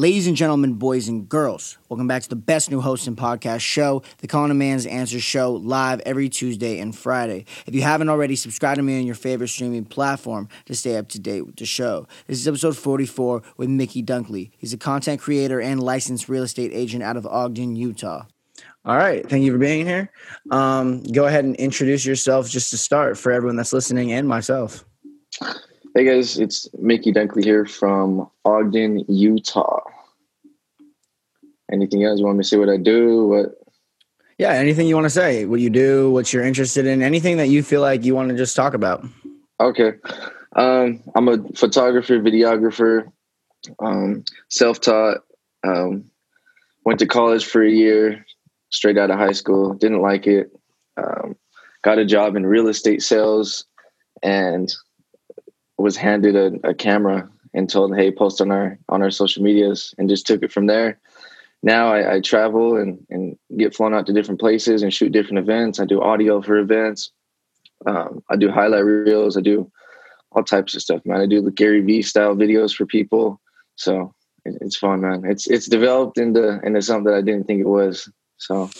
Ladies and gentlemen, boys and girls, welcome back to the best new host and podcast show, the Calling a Man's Answers Show, live every Tuesday and Friday. If you haven't already, subscribe to me on your favorite streaming platform to stay up to date with the show. This is episode 44 with Mickey Dunkley. He's a content creator and licensed real estate agent out of Ogden, Utah. All right, thank you for being here. Um, go ahead and introduce yourself just to start for everyone that's listening and myself. Hey guys, it's Mickey Dunkley here from Ogden, Utah. Anything else? You want me to say what I do? What? Yeah, anything you want to say, what you do, what you're interested in, anything that you feel like you want to just talk about. Okay. Um, I'm a photographer, videographer, um, self taught. Um, went to college for a year, straight out of high school. Didn't like it. Um, got a job in real estate sales and was handed a, a, camera and told, "Hey, post on our on our social medias," and just took it from there. Now I, I travel and and get flown out to different places and shoot different events. I do audio for events. Um, I do highlight reels. I do all types of stuff, man. I do the Gary Vee style videos for people. So it, it's fun, man. It's it's developed into into something that I didn't think it was. So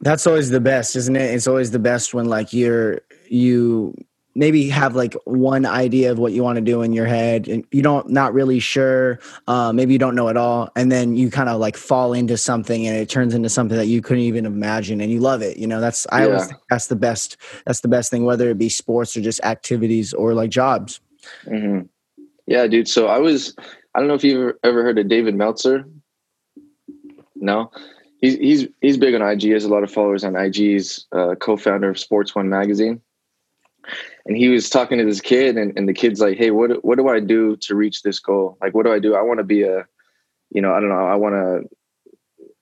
that's always the best, isn't it? It's always the best when like you're you maybe have like one idea of what you want to do in your head and you don't not really sure uh, maybe you don't know at all and then you kind of like fall into something and it turns into something that you couldn't even imagine and you love it you know? That's i yeah. always think that's the best that's the best thing whether it be sports or just activities or like jobs. Mm-hmm. yeah dude so i was i don't know if you've ever heard of david meltzer. No? He's he's he's big on ig he has a lot of followers on ig he's uh, co-founder of sports one magazine and he was talking to this kid and, and the kid's like hey what what do i do to reach this goal? Like what do i do? I want to be a you know i don't know i want to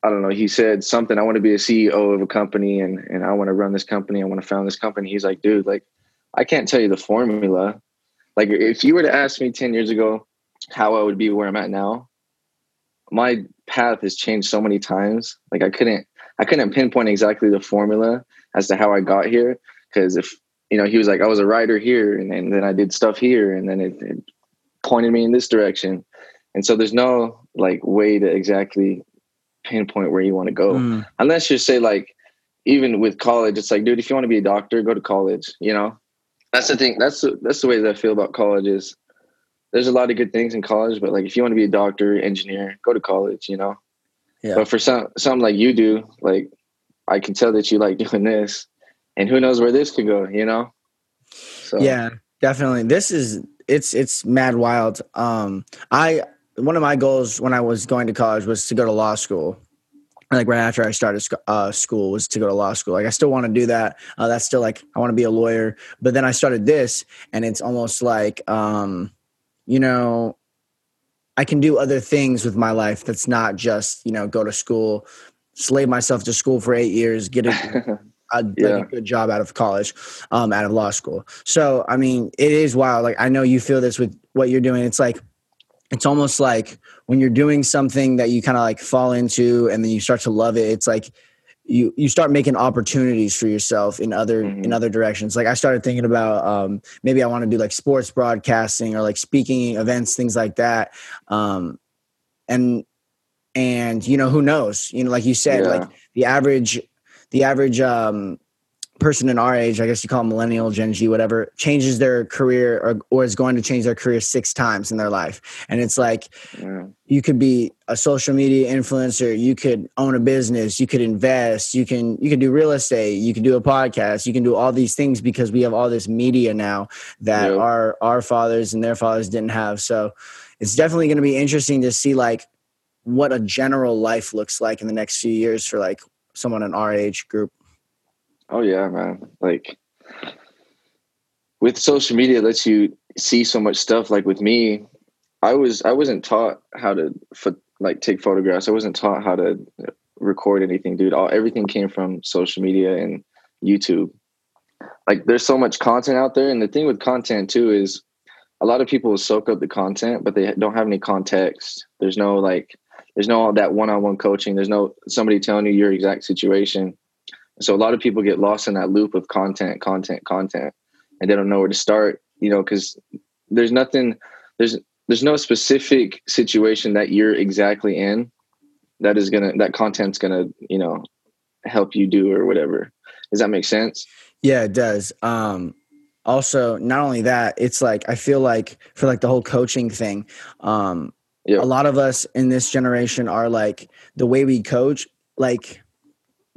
i don't know he said something i want to be a ceo of a company and and i want to run this company i want to found this company. He's like dude like i can't tell you the formula. Like if you were to ask me 10 years ago how i would be where i'm at now my path has changed so many times. Like i couldn't i couldn't pinpoint exactly the formula as to how i got here because if you know, he was like, I was a writer here, and, and then I did stuff here, and then it, it pointed me in this direction. And so there's no like way to exactly pinpoint where you want to go, mm. unless you say like, even with college, it's like, dude, if you want to be a doctor, go to college. You know, that's the thing. That's the, that's the way that I feel about college. Is there's a lot of good things in college, but like if you want to be a doctor, engineer, go to college. You know. Yeah. But for some something like you do, like I can tell that you like doing this and who knows where this could go, you know? So Yeah, definitely. This is it's it's mad wild. Um I one of my goals when I was going to college was to go to law school. Like right after I started uh, school was to go to law school. Like I still want to do that. Uh, that's still like I want to be a lawyer. But then I started this, and it's almost like, um, you know, I can do other things with my life. That's not just you know go to school, slave myself to school for eight years, get a a, yeah. like a good job out of college, um, out of law school. So I mean, it is wild. Like I know you feel this with what you're doing. It's like it's almost like when you're doing something that you kind of like fall into and then you start to love it. It's like you you start making opportunities for yourself in other mm-hmm. in other directions like i started thinking about um, maybe i want to do like sports broadcasting or like speaking events things like that um, and and you know who knows you know like you said yeah. like the average the average um, person in our age, I guess you call them millennial, Gen Z, whatever, changes their career or, or is going to change their career six times in their life. And it's like yeah. you could be a social media influencer, you could own a business, you could invest, you can you can do real estate, you can do a podcast, you can do all these things because we have all this media now that yeah. our our fathers and their fathers didn't have. So it's definitely going to be interesting to see like what a general life looks like in the next few years for like someone in our age group. Oh yeah, man. Like with social media lets you see so much stuff. Like with me, I was I wasn't taught how to like take photographs. I wasn't taught how to record anything, dude. All everything came from social media and YouTube. Like there's so much content out there, and the thing with content too is a lot of people soak up the content, but they don't have any context. There's no like there's no that one-on-one coaching there's no somebody telling you your exact situation so a lot of people get lost in that loop of content content content and they don't know where to start you know because there's nothing there's there's no specific situation that you're exactly in that is gonna that content's gonna you know help you do or whatever. Does that make sense? Yeah, it does. Um, also, not only that, it's like I feel like for like the whole coaching thing, um, a lot of us in this generation are like the way we coach, like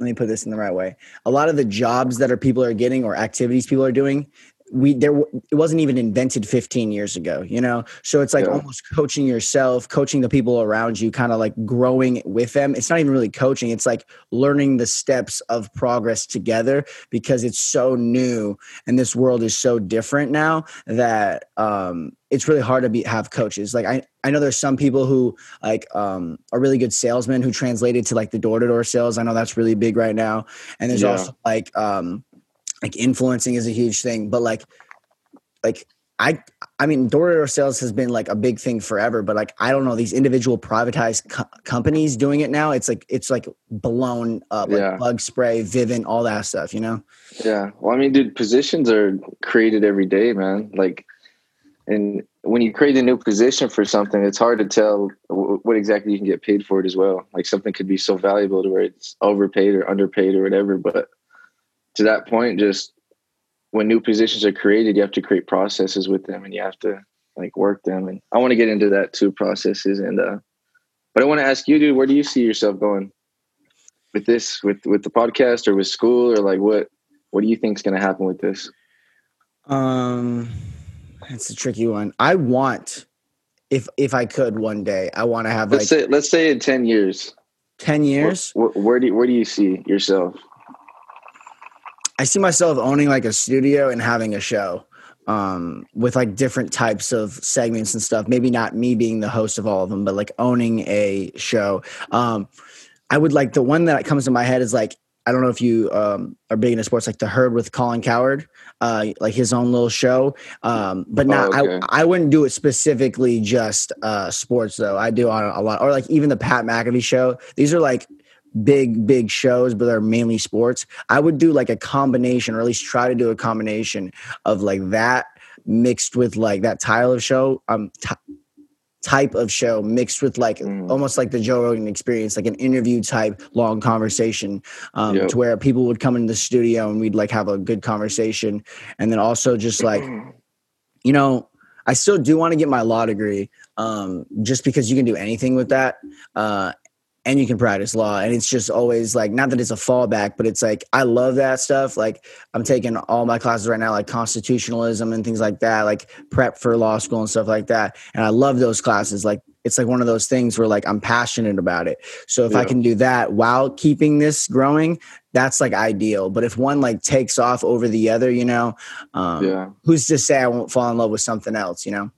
let me put this in the right way. A lot of the jobs that are people are getting or activities people are doing, we there it wasn't even invented 15 years ago you know? So it's like yeah. almost coaching yourself coaching the people around you kind of like growing with them. It's not even really coaching it's like learning the steps of progress together because it's so new and this world is so different now that um it's really hard to be have coaches. Like i i know there's some people who like um are really good salesmen who translated to like the door-to-door sales. I know that's really big right now. And there's yeah. also like um like influencing is a huge thing but like like i i mean door-to-door sales has been like a big thing forever but like i don't know these individual privatized co- companies doing it now it's like it's like blown up like yeah. bug spray vivint all that stuff you know? Yeah. Well i mean dude positions are created every day man. Like and when you create a new position for something it's hard to tell what exactly you can get paid for it as well. Like something could be so valuable to where it's overpaid or underpaid or whatever but to that point, just when new positions are created, you have to create processes with them and you have to like work them. And I want to get into that too, processes. And, uh, but I want to ask you, dude, where do you see yourself going with this, with, with the podcast or with school or like what, what do you think is going to happen with this? Um, it's a tricky one. I want, if, if I could one day, I want to have let's like, say, let's say in 10 years, 10 years, where, where do you, where do you see yourself? I see myself owning like a studio and having a show um, with like different types of segments and stuff. Maybe not me being the host of all of them, but like owning a show. Um, I would like the one that comes to my head is like I don't know if you um, are big into sports, like the herd with Colin Cowherd, uh, like his own little show. Um, but not, oh, okay. I, I wouldn't do it specifically just uh, sports though. I do on a lot, or like even the Pat McAfee show. These are like big big shows but they're mainly sports i would do like a combination or at least try to do a combination of like that mixed with like that style of show um t- type of show mixed with like mm. almost like the joe rogan experience like an interview type long conversation um yep. to where people would come into the studio and we'd like have a good conversation and then also just like you know I still do want to get my law degree, um, just because you can do anything with that. Uh, and you can practice law and it's just always like not that it's a fallback but it's like i love that stuff like i'm taking all my classes right now like constitutionalism and things like that like prep for law school and stuff like that and i love those classes like it's like one of those things where like i'm passionate about it so if yeah. i can do that while keeping this growing that's like ideal but if one like takes off over the other you know um yeah. who's to say i won't fall in love with something else you know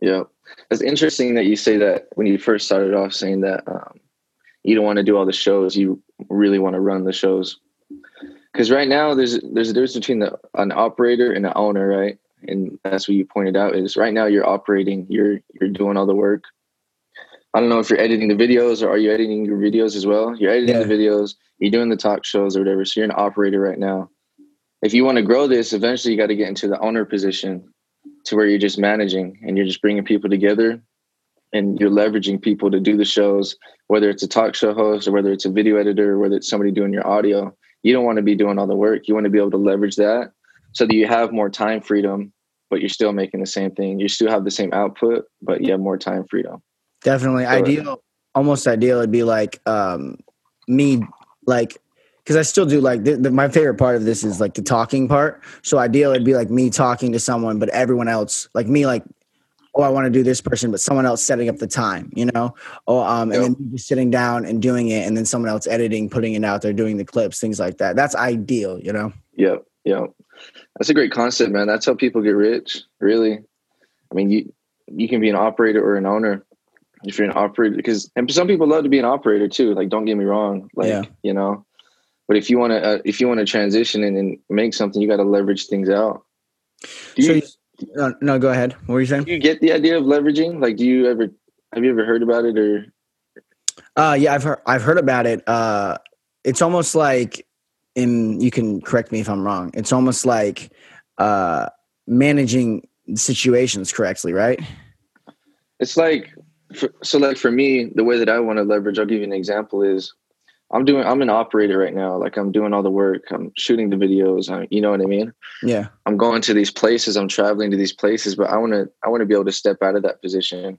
yeah it's interesting that you say that when you first started off saying that um you don't want to do all the shows. You really want to run the shows. Because right now there's there's a difference between the an operator and an owner, right? And that's what you pointed out is right now you're operating, you're you're doing all the work. I don't know if you're editing the videos or are you editing your videos as well? You're editing yeah. the videos, you're doing the talk shows or whatever. So you're an operator right now. If you want to grow this, eventually you got to get into the owner position to where you're just managing and you're just bringing people together and you're leveraging people to do the shows, whether it's a talk show host or whether it's a video editor or whether it's somebody doing your audio. You don't want to be doing all the work. You want to be able to leverage that so that you have more time freedom, but you're still making the same thing. You still have the same output, but you have more time freedom. Definitely. So, ideal, almost ideal it'd be like um, me, like, because I still do like the, the, my favorite part of this is like the talking part. So ideal, it'd be like me talking to someone, but everyone else, like me, like oh, I want to do this person, but someone else setting up the time, you know? Oh, um, yep. and then just sitting down and doing it, and then someone else editing, putting it out there, doing the clips, things like that. That's ideal, you know? Yep, yep. That's a great concept, man. That's how people get rich, really. I mean, you you can be an operator or an owner if you're an operator, because and some people love to be an operator too. Like, don't get me wrong, like yeah. you know. But if you want to, uh, if you want to transition and, and make something, you got to leverage things out. Do you, so no, no, go ahead. What were you saying? Do you get the idea of leveraging? Like, do you ever have you ever heard about it or? Uh, yeah, I've heard I've heard about it. Uh, it's almost like, in you can correct me if I'm wrong. It's almost like uh, managing situations correctly, right? it's like for, so like for me the way that i want to leverage i'll give you an example is i'm doing i'm an operator right now. Like i'm doing all the work. I'm shooting the videos. I, you know what i mean? Yeah. I'm going to these places. I'm traveling to these places but i want to i want to be able to step out of that position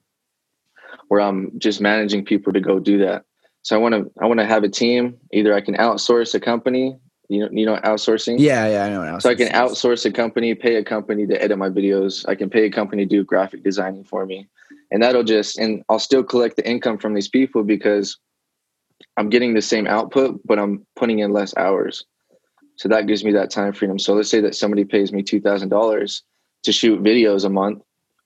where i'm just managing people to go do that. So i want to i want to have a team. Either i can outsource a company you know, you know, outsourcing. Yeah, yeah, I know. So I can outsource a company, pay a company to edit my videos. I can pay a company to do graphic designing for me, and that'll just and I'll still collect the income from these people because I'm getting the same output, but I'm putting in less hours. So that gives me that time freedom. So let's say that somebody pays me two thousand dollars to shoot videos a month.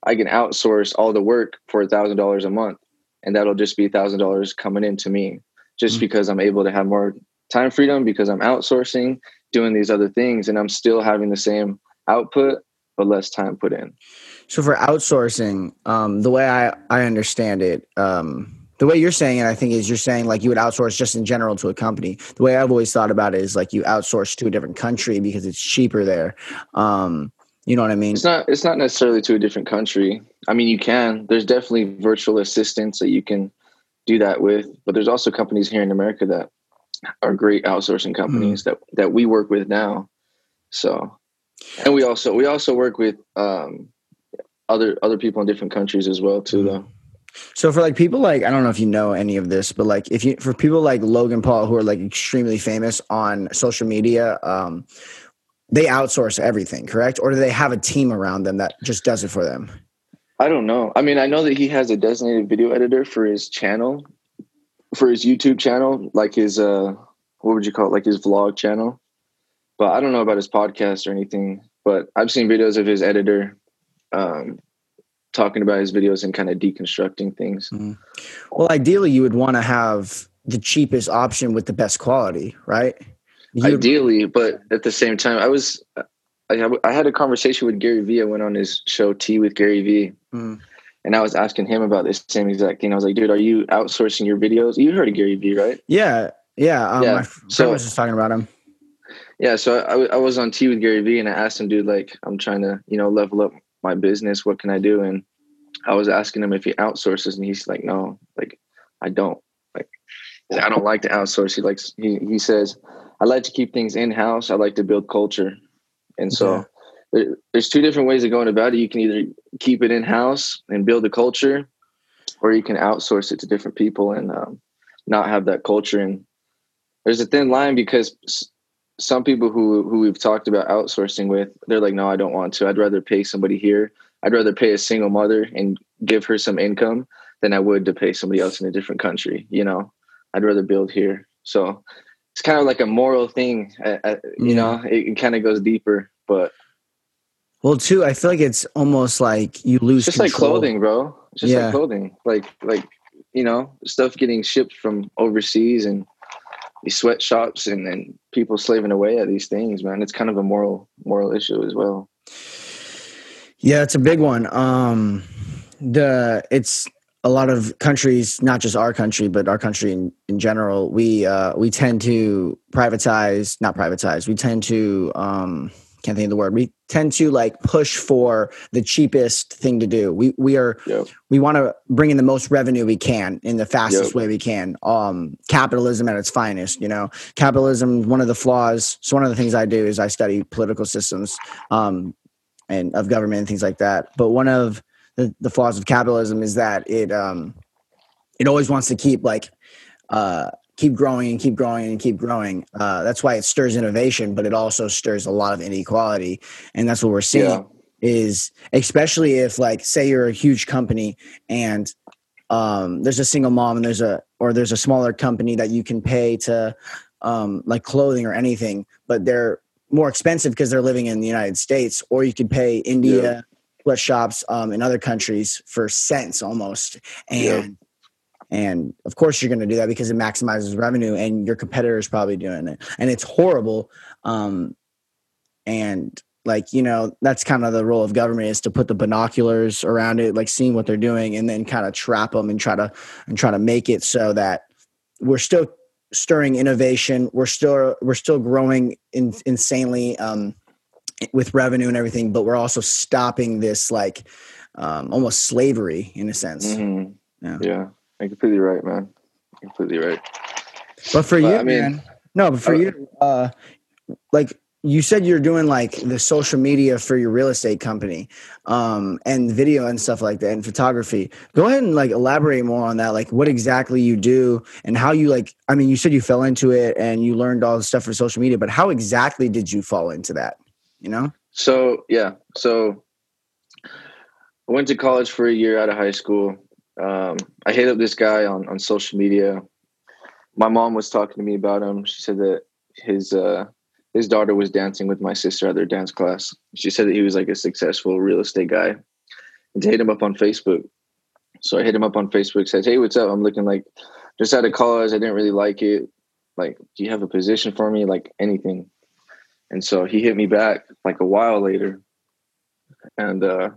I can outsource all the work for a thousand dollars a month, and that'll just be a thousand dollars coming into me, just mm-hmm. because I'm able to have more time freedom because I'm outsourcing, doing these other things, and I'm still having the same output but less time put in. So for outsourcing, um, the way I I understand it, um, the way you're saying it, I think is you're saying like you would outsource just in general to a company. The way I've always thought about it is like you outsource to a different country because it's cheaper there. Um, you know what I mean? It's not. It's not necessarily to a different country. I mean, you can. There's definitely virtual assistants that you can do that with, but there's also companies here in America that are great outsourcing companies mm. that that we work with now. So, and we also we also work with um, other other people in different countries as well too, mm. though. So for like people like I don't know if you know any of this, but like if you for people like Logan Paul who are like extremely famous on social media, um, they outsource everything, correct? Or do they have a team around them that just does it for them? I don't know. I mean, I know that he has a designated video editor for his channel, for his YouTube channel, like his uh what would you call it, like his vlog channel. But I don't know about his podcast or anything. But I've seen videos of his editor um talking about his videos and kind of deconstructing things. Mm-hmm. Well, ideally you would want to have the cheapest option with the best quality, right? You'd- ideally, but at the same time, I was I, I had a conversation with Gary Vee. I went on his show Tea with Gary Vee. Mm and I was asking him about this same exact thing. I was like, dude, are you outsourcing your videos? You heard of Gary Vee, right? Yeah. Yeah. Um, yeah. so I was just talking about him. Yeah. So I, I was on Tea with Gary Vee and I asked him, dude, like, I'm trying to, you know, level up my business. What can I do? And I was asking him if he outsources and he's like, no, like, I don't. Like, I don't like to outsource. He likes, he, he says, I like to keep things in house. I like to build culture. And so, yeah there's two different ways of going about it. You can either keep it in house and build a culture, or you can outsource it to different people and um, not have that culture. And there's a thin line because some people who who we've talked about outsourcing with, they're like, no, I don't want to. I'd rather pay somebody here. I'd rather pay a single mother and give her some income than I would to pay somebody else in a different country. You know, I'd rather build here. So it's kind of like a moral thing. Uh, uh, you know, it, it kind of goes deeper, but well, too, I feel like it's almost like you lose. It's just control. like clothing, bro. It's just yeah. like clothing, like like you know, stuff getting shipped from overseas and these sweatshops and then people slaving away at these things, man. It's kind of a moral moral issue as well. Yeah, it's a big one. Um the it's a lot of countries, not just our country, but our country in, in general, we uh we tend to privatize, not privatize, we tend to um can't think of the word. We tend to like push for the cheapest thing to do. We we are yep. we want to bring in the most revenue we can in the fastest yep. way we can. Um, capitalism at its finest. You know, capitalism. One of the flaws. So one of the things I do is I study political systems, um, and of government and things like that. But one of the, the flaws of capitalism is that it um, it always wants to keep like uh, keep growing and keep growing and keep growing. Uh, that's why it stirs innovation, but it also stirs a lot of inequality, and that's what we're seeing. Yeah. Is especially if like say you're a huge company and um, there's a single mom and there's a or there's a smaller company that you can pay to um, like clothing or anything, but they're more expensive because they're living in the United States, or you could pay India. Yeah. shops um, in other countries for cents almost, and and of course, you're going to do that because it maximizes revenue, and your competitor is probably doing it, and it's horrible. Um, and like you know, that's kind of the role of government is to put the binoculars around it, like seeing what they're doing, and then kind of trap them and try to and try to make it so that we're still stirring innovation. We're still we're still growing in, insanely um, with revenue and everything, but we're also stopping this like um, almost slavery in a sense. Mm-hmm. Yeah. yeah, you're completely right, man. You're completely right. But for but, you, I mean, man, no, but for I, you, uh, like you said you're doing like the social media for your real estate company um, and video and stuff like that and photography go ahead and like elaborate more on that like what exactly you do and how you like i mean you said you fell into it and you learned all the stuff for social media but how exactly did you fall into that you know so yeah so i went to college for a year out of high school um, i hit up this guy on, on social media my mom was talking to me about him she said that his uh his daughter was dancing with my sister at their dance class. She said that he was like a successful real estate guy. And to hit him up on Facebook. So I hit him up on Facebook, says, Hey, what's up? I'm looking like just out of college. I didn't really like it. Like, do you have a position for me? Like anything. And so he hit me back like a while later and uh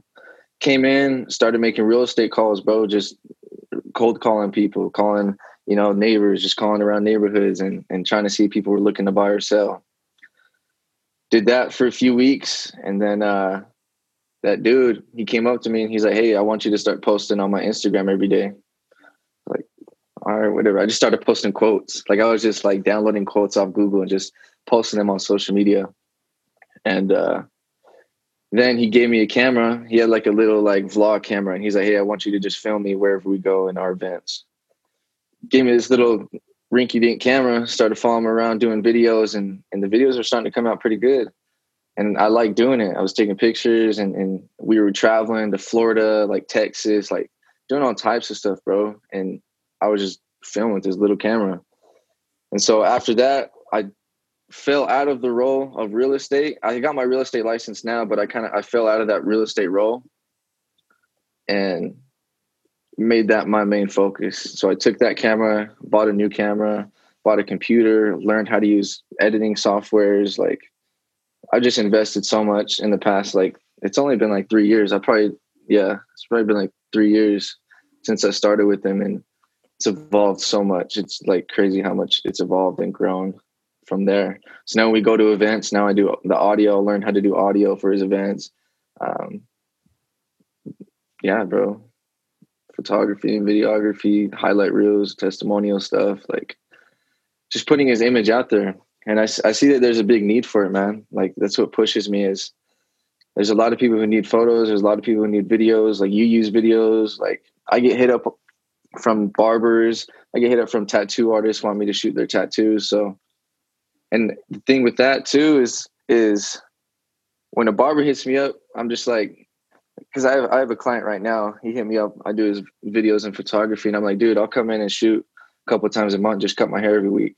came in, started making real estate calls, bro, just cold calling people, calling, you know, neighbors, just calling around neighborhoods and, and trying to see people were looking to buy or sell. Did that for a few weeks and then uh that dude he came up to me and he's like hey i want you to start posting on my instagram every day. Like all right whatever. I just started posting quotes. Like i was just like downloading quotes off google and just posting them on social media. And uh then he gave me a camera he had like a little like vlog camera and he's like hey i want you to just film me wherever we go in our events gave me this little rinky dink camera, started following him around doing videos, and and the videos are starting to come out pretty good. And I like doing it. I was taking pictures, and and we were traveling to Florida, like Texas, like doing all types of stuff, bro. And I was just filming with this little camera. And so after that, I fell out of the role of real estate. I got my real estate license now, but I kind of I fell out of that real estate role. And made that my main focus. So I took that camera, bought a new camera, bought a computer, learned how to use editing softwares. Like I just invested so much in the past. Like it's only been like three years. I probably yeah, it's probably been like three years since I started with them, and it's evolved so much. It's like crazy how much it's evolved and grown from there. So now we go to events. Now I do the audio. Learn how to do audio for his events. Um, yeah, bro photography and videography, highlight reels, testimonial stuff, like just putting his image out there. And I, I see that there's a big need for it, man. Like that's what pushes me is there's a lot of people who need photos. There's a lot of people who need videos. Like you use videos. Like I get hit up from barbers. I get hit up from tattoo artists want me to shoot their tattoos. So, and the thing with that too is, is when a barber hits me up, I'm just like, because I have I have a client right now. He hit me up. I do his videos and photography, and I'm like, dude, I'll come in and shoot a couple times a month. Just cut my hair every week.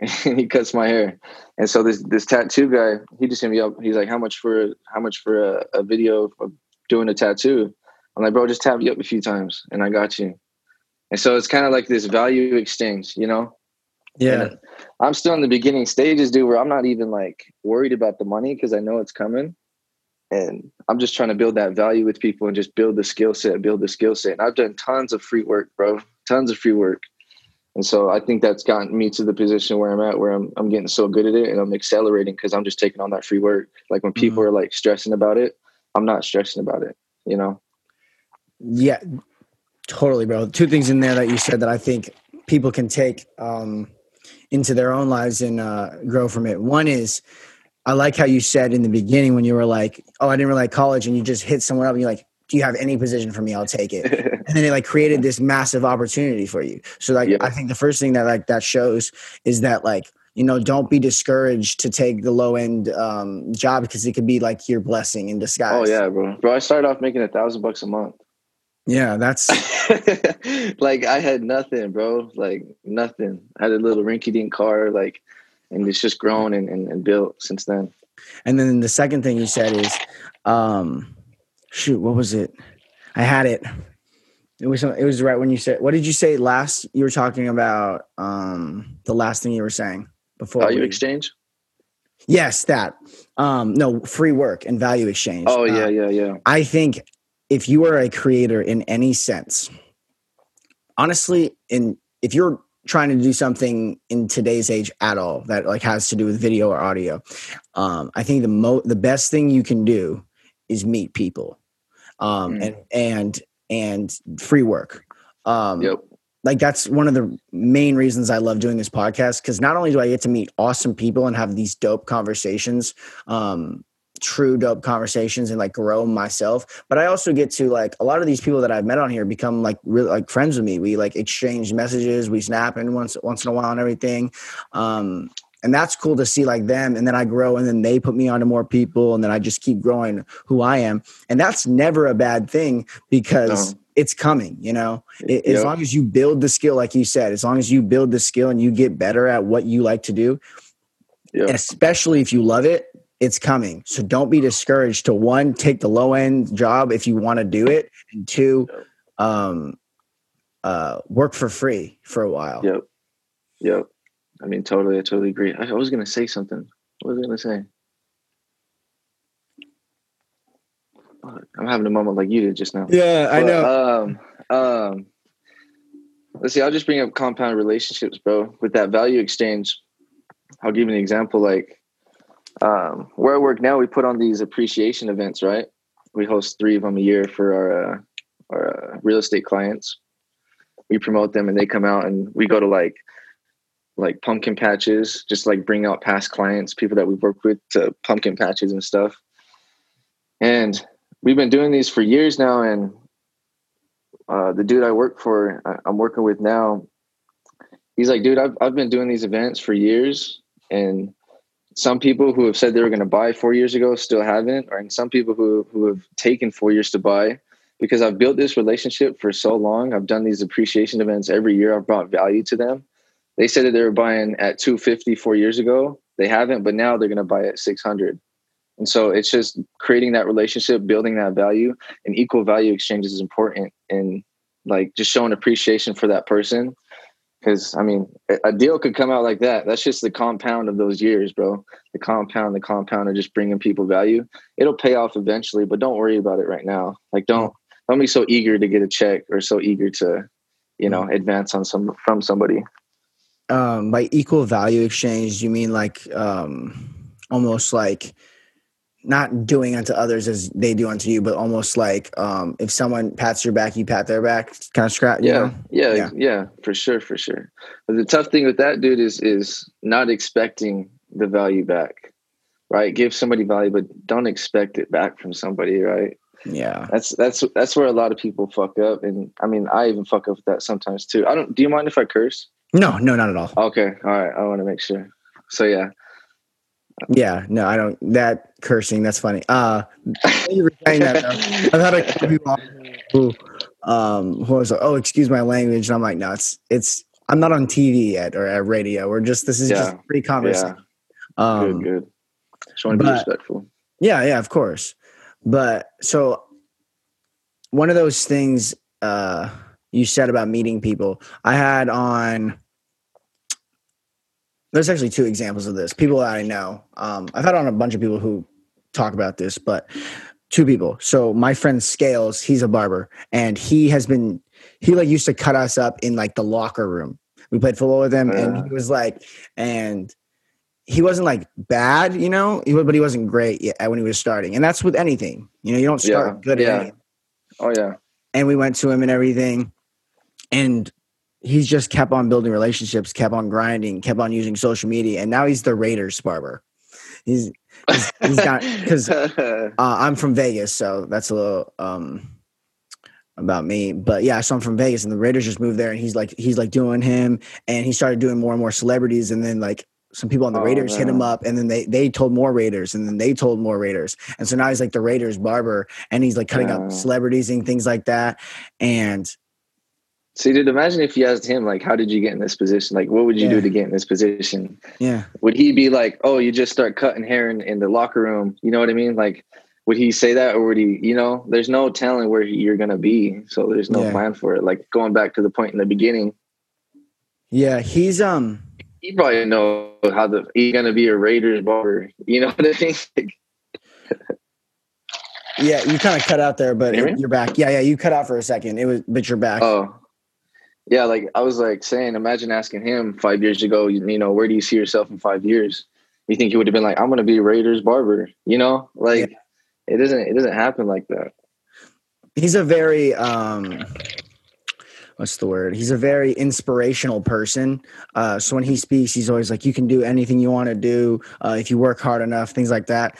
And he cuts my hair. And so this this tattoo guy, he just hit me up. He's like, how much for how much for a, a video of doing a tattoo? I'm like, bro, just tap me up a few times, and I got you. And so it's kind of like this value exchange, you know. Yeah. And I'm still in the beginning stages, dude, where I'm not even like worried about the money because I know it's coming and I'm just trying to build that value with people and just build the skill set, build the skill set. And I've done tons of free work, bro, tons of free work. And so I think that's gotten me to the position where I'm at, where I'm, I'm getting so good at it and I'm accelerating because I'm just taking on that free work. Like when people mm-hmm. are like stressing about it, I'm not stressing about it, you know? Yeah, totally, bro. Two things in there that you said that I think people can take um, into their own lives and uh, grow from it. One is, I like how you said in the beginning when you were like, "Oh, I didn't really like college," and you just hit someone up and you're like, "Do you have any position for me? I'll take it." and then it like created this massive opportunity for you. So like, yeah. I think the first thing that like that shows is that like you know don't be discouraged to take the low end um, job because it could be like your blessing in disguise. Oh yeah, bro. Bro, I started off making a thousand bucks a month. Yeah, that's like I had nothing, bro. Like nothing. I had a little rinky dink car. Like and it's just grown and, and, and built since then. And then the second thing you said is, um, shoot, what was it? I had it. It was it was right when you said. What did you say last? You were talking about um, the last thing you were saying before. Value we, exchange. Yes, that. Um, no, free work and value exchange. Oh yeah, uh, yeah, yeah. I think if you are a creator in any sense, honestly, in if you're trying to do something in today's age at all that like has to do with video or audio um, i think the mo the best thing you can do is meet people um, mm. and and and free work. Um, yep. Like that's one of the main reasons I love doing this podcast because not only do I get to meet awesome people and have these dope conversations, um, true dope conversations and like grow myself. But i also get to like a lot of these people that i've met on here become like really like friends with me. We like exchange messages. We snap in once once in a while and everything. Um and that's cool to see like them. And then i grow and then they put me onto more people and then i just keep growing who i am. And that's never a bad thing because no. it's coming you know? It, as long as you build the skill like you said as long as you build the skill and you get better at what you like to do especially if you love it it's coming. So don't be discouraged to one, take the low end job if you want to do it, and two, um, uh, work for free for a while. Yep. Yep. I mean, totally. I totally agree. I, I was going to say something. What was I going to say? I'm having a moment like you did just now. Yeah, but, I know. Um, um, let's see. I'll just bring up compound relationships, bro. With that value exchange, I'll give you an example. Like, um, where I work now, we put on these appreciation events, right? We host three of them a year for our uh, our uh, real estate clients. We promote them, and they come out, and we go to like like pumpkin patches, just like bring out past clients, people that we've worked with to pumpkin patches and stuff. And we've been doing these for years now. And uh, the dude I work for, I'm working with now, he's like, dude, I've, I've been doing these events for years. And some people who have said they were going to buy four years ago still haven't, or and some people who who have taken four years to buy because I've built this relationship for so long. I've done these appreciation events every year. I've brought value to them. They said that they were buying at 250 four years ago. They haven't, but now they're going to buy at 600. And so it's just creating that relationship, building that value, and equal value exchanges is important. And like just showing appreciation for that person because I mean, a deal could come out like that. That's just the compound of those years, bro. The compound, the compound of just bringing people value. It'll pay off eventually, but don't worry about it right now. Like, don't don't be so eager to get a check or so eager to, you know, advance on some from somebody. Um, by equal value exchange, you mean like um, almost like not doing unto others as they do unto you, but almost like um, if someone pats your back, you pat their back, kind of scrap. Yeah, yeah, yeah, yeah, for sure, for sure. But the tough thing with that, dude, is is not expecting the value back, right? Give somebody value, but don't expect it back from somebody, right? Yeah, that's that's that's where a lot of people fuck up, and I mean, I even fuck up with that sometimes too. I don't. Do you mind if I curse? No, no, not at all. Okay, all right. I want to make sure. So yeah, yeah, no, I don't. That cursing, that's funny. Uh, you were saying that, I've had a couple people who, um, who was like, "Oh, excuse my language," and I'm like, "No, it's it's. I'm not on TV yet or at radio. We're just this is yeah. just free conversation." Yeah. Um, good, good. Just want to be respectful. Yeah, yeah, of course. But so one of those things uh, you said about meeting people, I had on there's actually two examples of this. People that I know. Um, I've had on a bunch of people who talk about this, but two people. So my friend Scales, he's a barber, and he has been he like used to cut us up in like the locker room. We played football with him, and he was like, and he wasn't like bad, you know, but he wasn't great yet when he was starting. And that's with anything, you know, you don't start yeah, good yeah. at anything. Oh yeah. And we went to him and everything, and he's just kept on building relationships, kept on grinding, kept on using social media, and now he's the Raiders barber. He's he's, he's got because uh, I'm from Vegas, so that's a little um about me. But yeah, so I'm from Vegas, and the Raiders just moved there, and he's like he's like doing him, and he started doing more and more celebrities, and then like some people on the oh, Raiders man. hit him up, and then they they told more Raiders, and then they told more Raiders, and so now he's like the Raiders barber, and he's like cutting yeah. up celebrities and things like that, and so, dude, imagine if you asked him, like, how did you get in this position? Like, what would you yeah. do to get in this position? Yeah. Would he be like, oh, you just start cutting hair in, in the locker room? You know what I mean? Like, would he say that or would he, you know, there's no telling where you're going to be. So there's no yeah. plan for it. Like, going back to the point in the beginning. Yeah. He's, um, he probably know how the, he's going to be a Raiders barber. You know what I mean? yeah. You kind of cut out there, but you're back. Yeah. Yeah. You cut out for a second. It was, but you're back. Oh, yeah, like I was like saying, imagine asking him five years ago, you, you know, where do you see yourself in five years? You think he would have been like, I'm going to be Raiders barber, you know, like yeah. it doesn't, it doesn't happen like that. he's a very um what's the word he's a very inspirational person uh so when he speaks he's always like you can do anything you want to do uh if you work hard enough things like that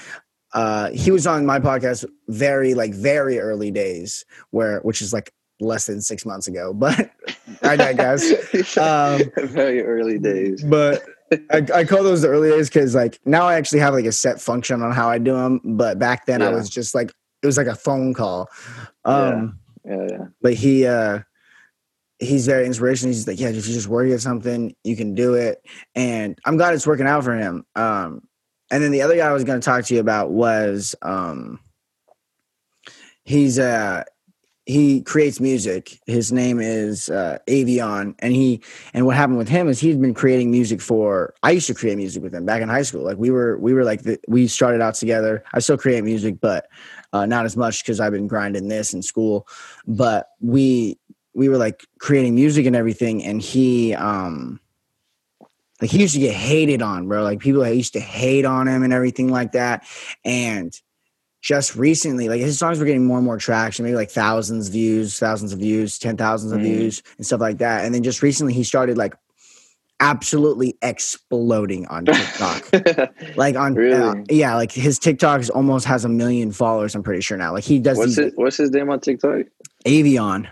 uh he was on my podcast very like very early days where which is like less than six months ago but i digress um very early days but I, I, call those the early days because like now I actually have like a set function on how I do them, but back then yeah. I was just like it was like a phone call. Um, yeah. yeah, yeah. But he uh, he's very inspirational. He's like, yeah, if you just work at something, you can do it, and I'm glad it's working out for him. Um, and then the other guy I was going to talk to you about was um, he's uh he creates music. His name is uh, Avion, and he and what happened with him is he's been creating music for. I used to create music with him back in high school. Like we were we were like the, we started out together. I still create music, but uh, not as much because I've been grinding this in school. But we we were like creating music and everything, and he um like he used to get hated on, bro. Like people used to hate on him and everything like that, and just recently, like his songs were getting more and more traction, maybe like thousands of views, thousands of views, ten thousands of mm. views, and stuff like that. And then just recently, he started like absolutely exploding on TikTok. like on, uh, really? uh, yeah, like his TikTok is almost has a million followers. I'm pretty sure now. Like he does. What's, these, his, what's his name on TikTok? Avion.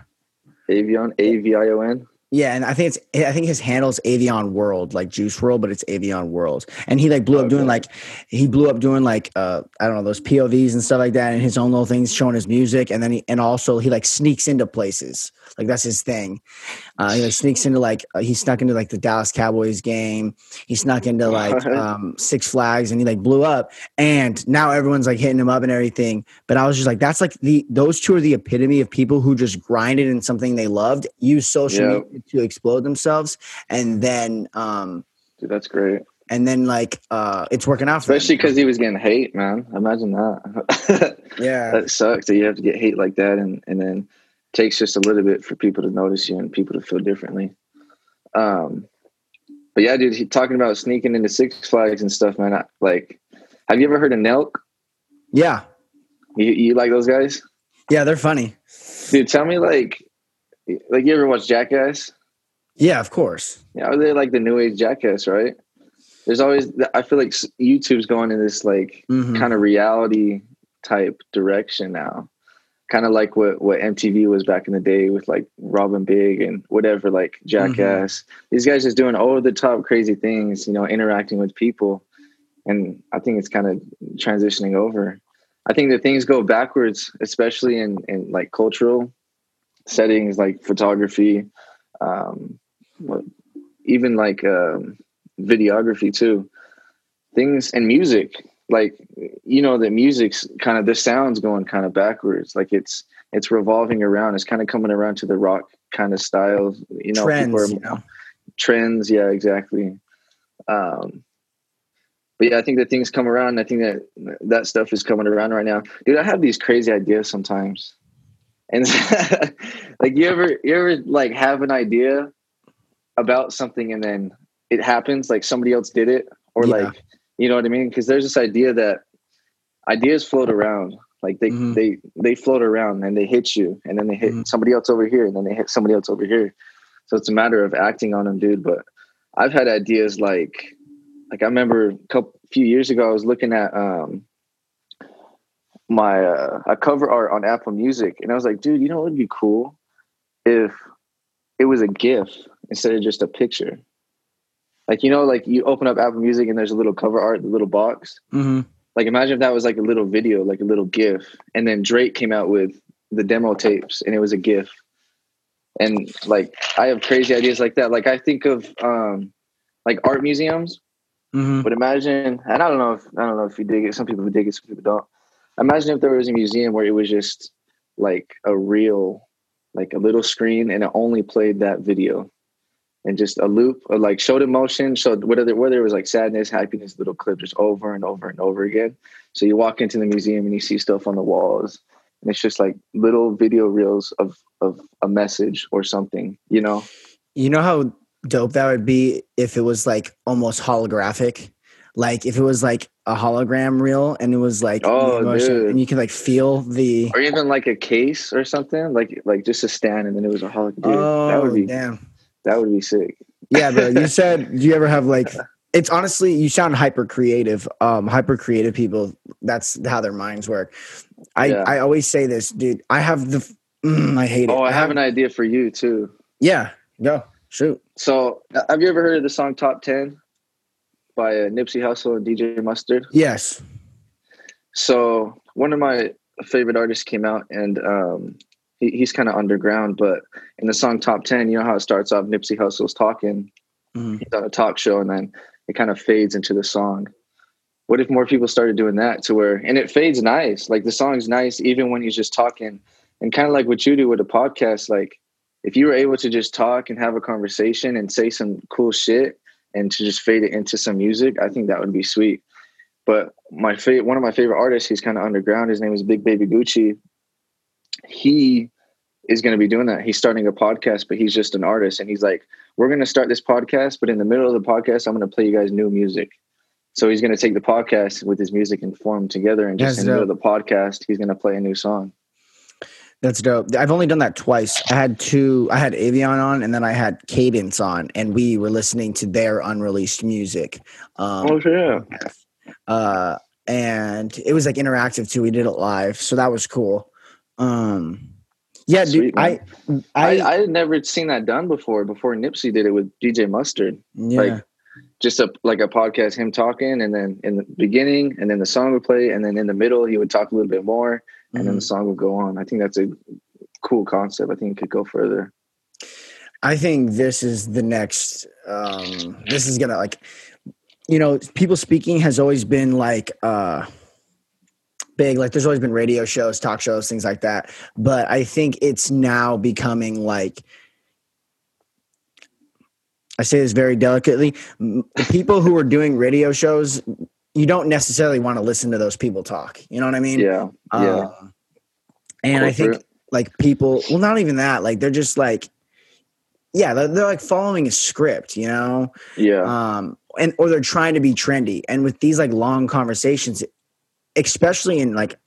Avion. A V I O N. Yeah, and I think it's I think his handle's Avion World, like Juice WRLD, but it's Avion World. And he like blew up doing like he blew up doing like uh I don't know those POVs and stuff like that, and his own little things showing his music, and then he and also he like sneaks into places. Like that's his thing. Uh, sneaks into like uh, he snuck into like the Dallas Cowboys game. He snuck into like um, Six Flags, and he like blew up. And now everyone's like hitting him up and everything. But I was just like, that's like the those two are the epitome of people who just grinded in something they loved, use social yep. media to explode themselves, and then um, dude, that's great and then like uh it's working out especially because he was getting hate man imagine that yeah that sucks that you have to get hate like that and and then takes just a little bit for people to notice you and people to feel differently. Um, but yeah, dude, he, talking about sneaking into Six Flags and stuff, man. I, like, have you ever heard of Nelk? Yeah. You, you like those guys? Yeah, they're funny. Dude, tell me, like, like you ever watch Jackass? Yeah, of course. Yeah, are they like the new age Jackass, right? There's always, I feel like YouTube's going in this like mm-hmm. kind of reality type direction now kind of like what what MTV was back in the day with like Rob & Big and whatever, like Jackass. Mm-hmm. These guys just doing over the top crazy things, you know, interacting with people, and I think it's kind of transitioning over. I think that things go backwards, especially in in like cultural settings, like photography, um, even like um, videography too. Things and music like you know the music's kind of the sound's going kind of backwards. Like it's it's revolving around it's kind of coming around to the rock kind of style you know trends, are, you know? trends yeah exactly. Um but yeah i think that things come around. I think that that stuff is coming around right now. Dude i have these crazy ideas sometimes. And like you ever you ever like have an idea about something and then it happens like somebody else did it? Or yeah. like you know what I mean? Because there's this idea that ideas float around. Like they mm-hmm. they they float around and they hit you, and then they hit mm-hmm. somebody else over here, and then they hit somebody else over here. So it's a matter of acting on them, dude. But I've had ideas like like I remember a couple few years ago, I was looking at um my uh, a cover art on Apple Music, and I was like, dude, you know what would be cool if it was a GIF instead of just a picture. Like you know, like you open up Apple Music and there's a little cover art, the little box. Mm-hmm. Like imagine if that was like a little video, like a little GIF, and then Drake came out with the demo tapes, and it was a GIF. And like I have crazy ideas like that. Like I think of um like art museums. Mm-hmm. But imagine, and I don't know if I don't know if you dig it. Some people dig it, some people don't. Imagine if there was a museum where it was just like a real, like a little screen, and it only played that video and just a loop or like showed emotion, showed whether whether it was like sadness, happiness, little clip just over and over and over again. So you walk into the museum and you see stuff on the walls, and it's just like little video reels of of a message or something, you know. You know how dope that would be if it was like almost holographic. Like if it was like a hologram reel, and it was like Oh, emotion, dude. and you can like feel the. or even like a case or something, like like just a stand, and then it was a hologram. Oh that would oh, be damn! That would be sick. Yeah, bro. You said, do you ever have like? It's honestly, you sound hyper creative. Um, hyper creative people. That's how their minds work. I Yeah. I always say this, dude. I have the. Mm, I hate it. Oh, I have an idea for you too. Yeah, go shoot. So, uh, have you ever heard of the song "Top 10 by uh, Nipsey Hussle and DJ Mustard? Yes. So, one of my favorite artists came out, and um, he, he's kind of underground. But in the song "Top 10, you know how it starts off? Nipsey Hussle's talking. Mhm. He's on a talk show, and then it kind of fades into the song. What if more people started doing that to where, and it fades nice, like the song's nice even when he's just talking, and kind of like what you do with a podcast, like if you were able to just talk and have a conversation and say some cool shit and to just fade it into some music, I think that would be sweet. But my favorite, one of my favorite artists, he's kind of underground. His name is Big Baby Gucci. He is going to be doing that. He's starting a podcast, but he's just an artist. And he's like, we're going to start this podcast, but in the middle of the podcast, I'm going to play you guys new music. So he's going to take the podcast with his music and form together. And just That's in the middle of the podcast, he's going to play a new song. That's dope. I've only done that twice. I had two. I had Avion on, and then I had Cadence on, and we were listening to their unreleased music. Um, Oh, yeah. uh, and it was like interactive too. We did it live, so that was cool. Um, yeah, dude. Sweet, I. I, I, I had never seen that done before, before Nipsey did it with DJ Mustard. yeah. like, just a like a podcast, him talking, and then in the beginning, and then the song would play, and then in the middle, he would talk a little bit more, and then the Mhm. song would go on. I think that's a cool concept. I think it could go further. I think this is the next. Um, this is gonna like, you know, people speaking has always been like uh, big. Like, there's always been radio shows, talk shows, things like that. But I think it's now becoming like. I say this very delicately. The people who are doing radio shows, you don't necessarily want to listen to those people talk. You know what I mean? Yeah, yeah. Um, and I think like people, well, not even that. Like they're just like, yeah, they're, they're like following a script, you know, yeah, um, and or they're trying to be trendy. And with these like long conversations, especially in like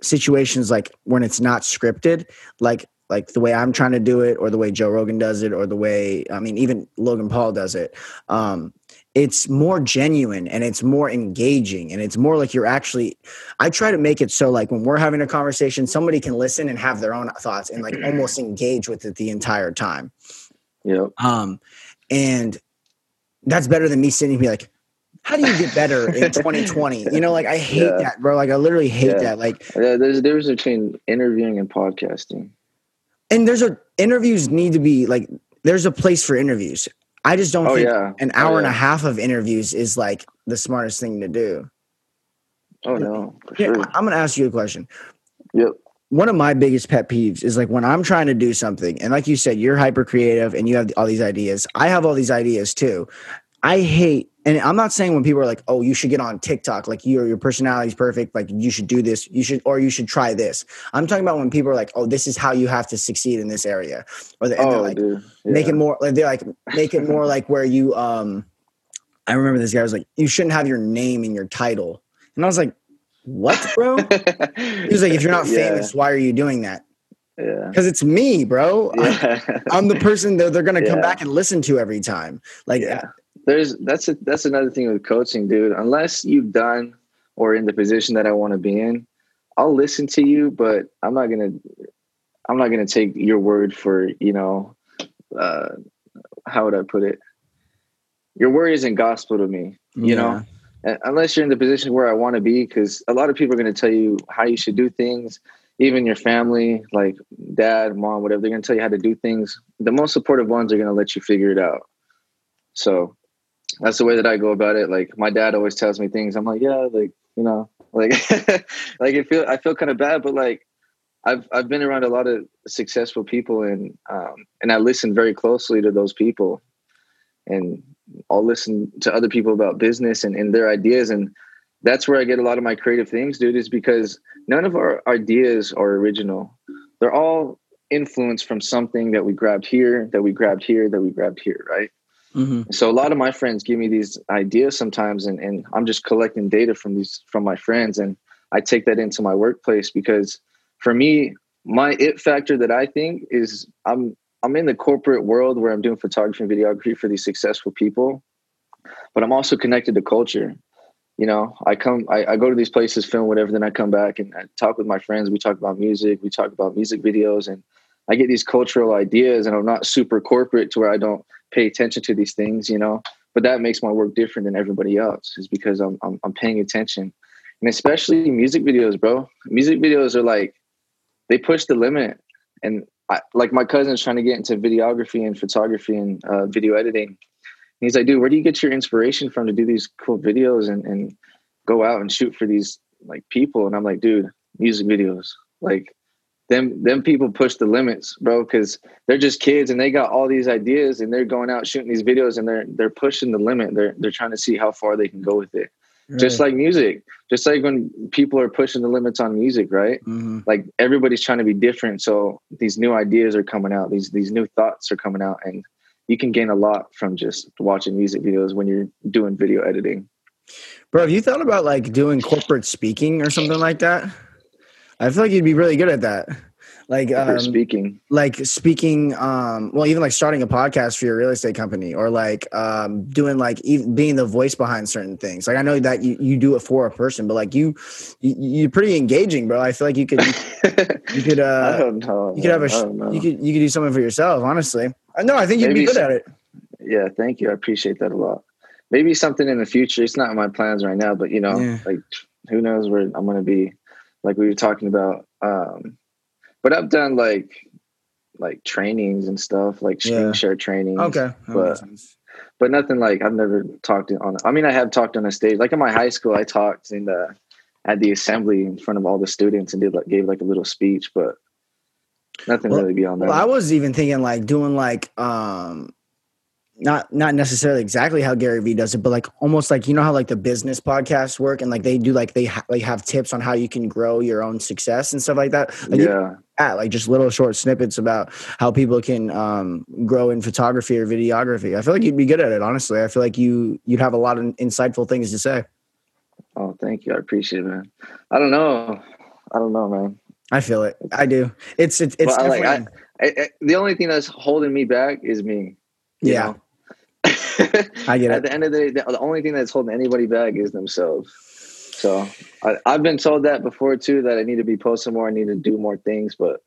situations like when it's not scripted, like like the way I'm trying to do it, or the way Joe Rogan does it, or the way I mean even Logan Paul does it. Um, it's more genuine and it's more engaging and it's more like you're actually i try to make it so like when we're having a conversation somebody can listen and have their own thoughts and like almost engage with it the entire time yeah. um and that's better than me sitting be like how do you get better in 2020 you know like i hate Yeah. that bro like i literally hate Yeah. that like Yeah, There's a difference between interviewing and podcasting. and there's a interviews need to be like there's a place for interviews i just don't Oh think yeah, an Oh, hour and a half of interviews is like the smartest thing to do Oh no, Here, sure. i'm gonna ask you a question Yep. one of my biggest pet peeves is like when I'm trying to do something, and like you said, you're hyper creative and you have all these ideas. I have all these ideas too. I hate, and I'm not saying when people are like, "Oh, you should get on TikTok," like your your personality's perfect, like you should do this, you should, or you should try this. I'm talking about when people are like, "Oh, this is how you have to succeed in this area," or they, they're Oh, like, dude. make it more like they're like make it more like where you um I remember this guy was like, you shouldn't have your name in your title. And I was like, What, bro? He was like, if you're not Yeah, famous, why are you doing that? Yeah. Because it's me, bro. I'm, Yeah. I'm the person that they're gonna come Yeah. back and listen to every time. Like yeah there's that's a, that's another thing with coaching dude. Unless you've done or in the position that i want to be in i'll listen to you but i'm not gonna i'm not gonna take your word for you know uh how would i put it? Your word isn't gospel to me you know? Uh, unless you're in the position where i want to be because a lot of people are going to tell you how you should do things even your family like dad mom whatever they're going to tell you how to do things. The most supportive ones are going to let you figure it out. So that's the way that I go about it. Like my dad always tells me things. I'm like, yeah, like you know, like like I feel I feel kind of bad, but like I've I've been around a lot of successful people, and um, and I listen very closely to those people, and I'll listen to other people about business and, and their ideas, and that's where I get a lot of my creative things, dude. Is because none of our ideas are original. They're all influenced from something that we grabbed here, that we grabbed here, that we grabbed here, right? Mm-hmm. So a lot of my friends give me these ideas sometimes, and, and I'm just collecting data from these from my friends, and I take that into my workplace because for me, my it factor that I think is I'm I'm in the corporate world where I'm doing photography and videography for these successful people, but I'm also connected to culture. You know, I come, I, I go to these places, film whatever, then I come back and I talk with my friends. We talk about music, we talk about music videos, and I get these cultural ideas. And I'm not super corporate to where I don't pay attention to these things, you know. But that makes my work different than everybody else, is because I'm I'm, I'm paying attention, and especially music videos, bro. Music videos are like they push the limit, and I, like my cousin's trying to get into videography and photography and uh, video editing. And he's like, dude, where do you get your inspiration from to do these cool videos and, and go out and shoot for these like people? And I'm like, dude, music videos. Like them them people push the limits, bro, because they're just kids and they got all these ideas and they're going out shooting these videos and they're they're pushing the limit. They're they're trying to see how far they can go with it. Right. Just like music, just like when people are pushing the limits on music, right? Mm-hmm. Like everybody's trying to be different, so these new ideas are coming out. These these new thoughts are coming out, and you can gain a lot from just watching music videos when you're doing video editing. Bro, have you thought about like doing corporate speaking or something like that? I feel like you'd be really good at that. Like um, speaking. like speaking um well even like starting a podcast for your real estate company or like um doing like even being the voice behind certain things. Like i know that you, you do it for a person but like you, you are pretty engaging bro. I feel like you could you could uh I don't know, you could have a you could you could do something for yourself honestly. I know i think you'd Maybe be good at it. yeah thank you. I appreciate that a lot. Maybe something in the future it's not in my plans right now but you know yeah. like who knows where i'm gonna be like we were talking about um but I've done like like trainings and stuff, like screen yeah. share trainings. Okay, but but nothing like I've never talked on. I mean, I have talked on a stage. Like in my high school, I talked in the at the assembly in front of all the students and did like gave like a little speech, but nothing well, really beyond that. Well, I was even thinking like doing like um not not necessarily exactly how Gary Vee does it, but like almost like you know how like the business podcasts work, and like they do like they ha- like have tips on how you can grow your own success and stuff like that. Like yeah, at like just little short snippets about how people can um, grow in photography or videography. I feel like you'd be good at it. Honestly, I feel like you you'd have a lot of insightful things to say. Oh, thank you. I appreciate it, man. I don't know. I don't know, man. I feel it. I do. It's it's it's well, like, I, I, the only thing that's holding me back is me. Yeah. I get it. At the end of the day, the, the only thing that's holding anybody back is themselves. So I, have been told that before too, that I need to be posting more, I need to do more things, but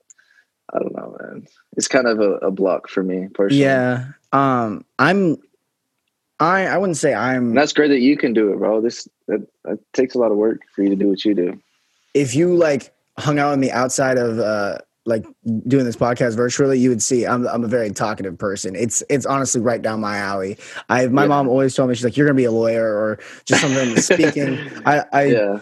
I don't know, man. It's kind of a, a block for me personally. Yeah. Um, I'm, I, I wouldn't say I'm. And that's great that you can do it, bro. This, that, that takes a lot of work for you to do what you do. If you like hung out with me outside of, uh, like doing this podcast virtually, you would see I'm I'm a very talkative person. It's it's honestly right down my alley. I my yeah. mom always told me she's like you're gonna be a lawyer or just something speaking. I I yeah.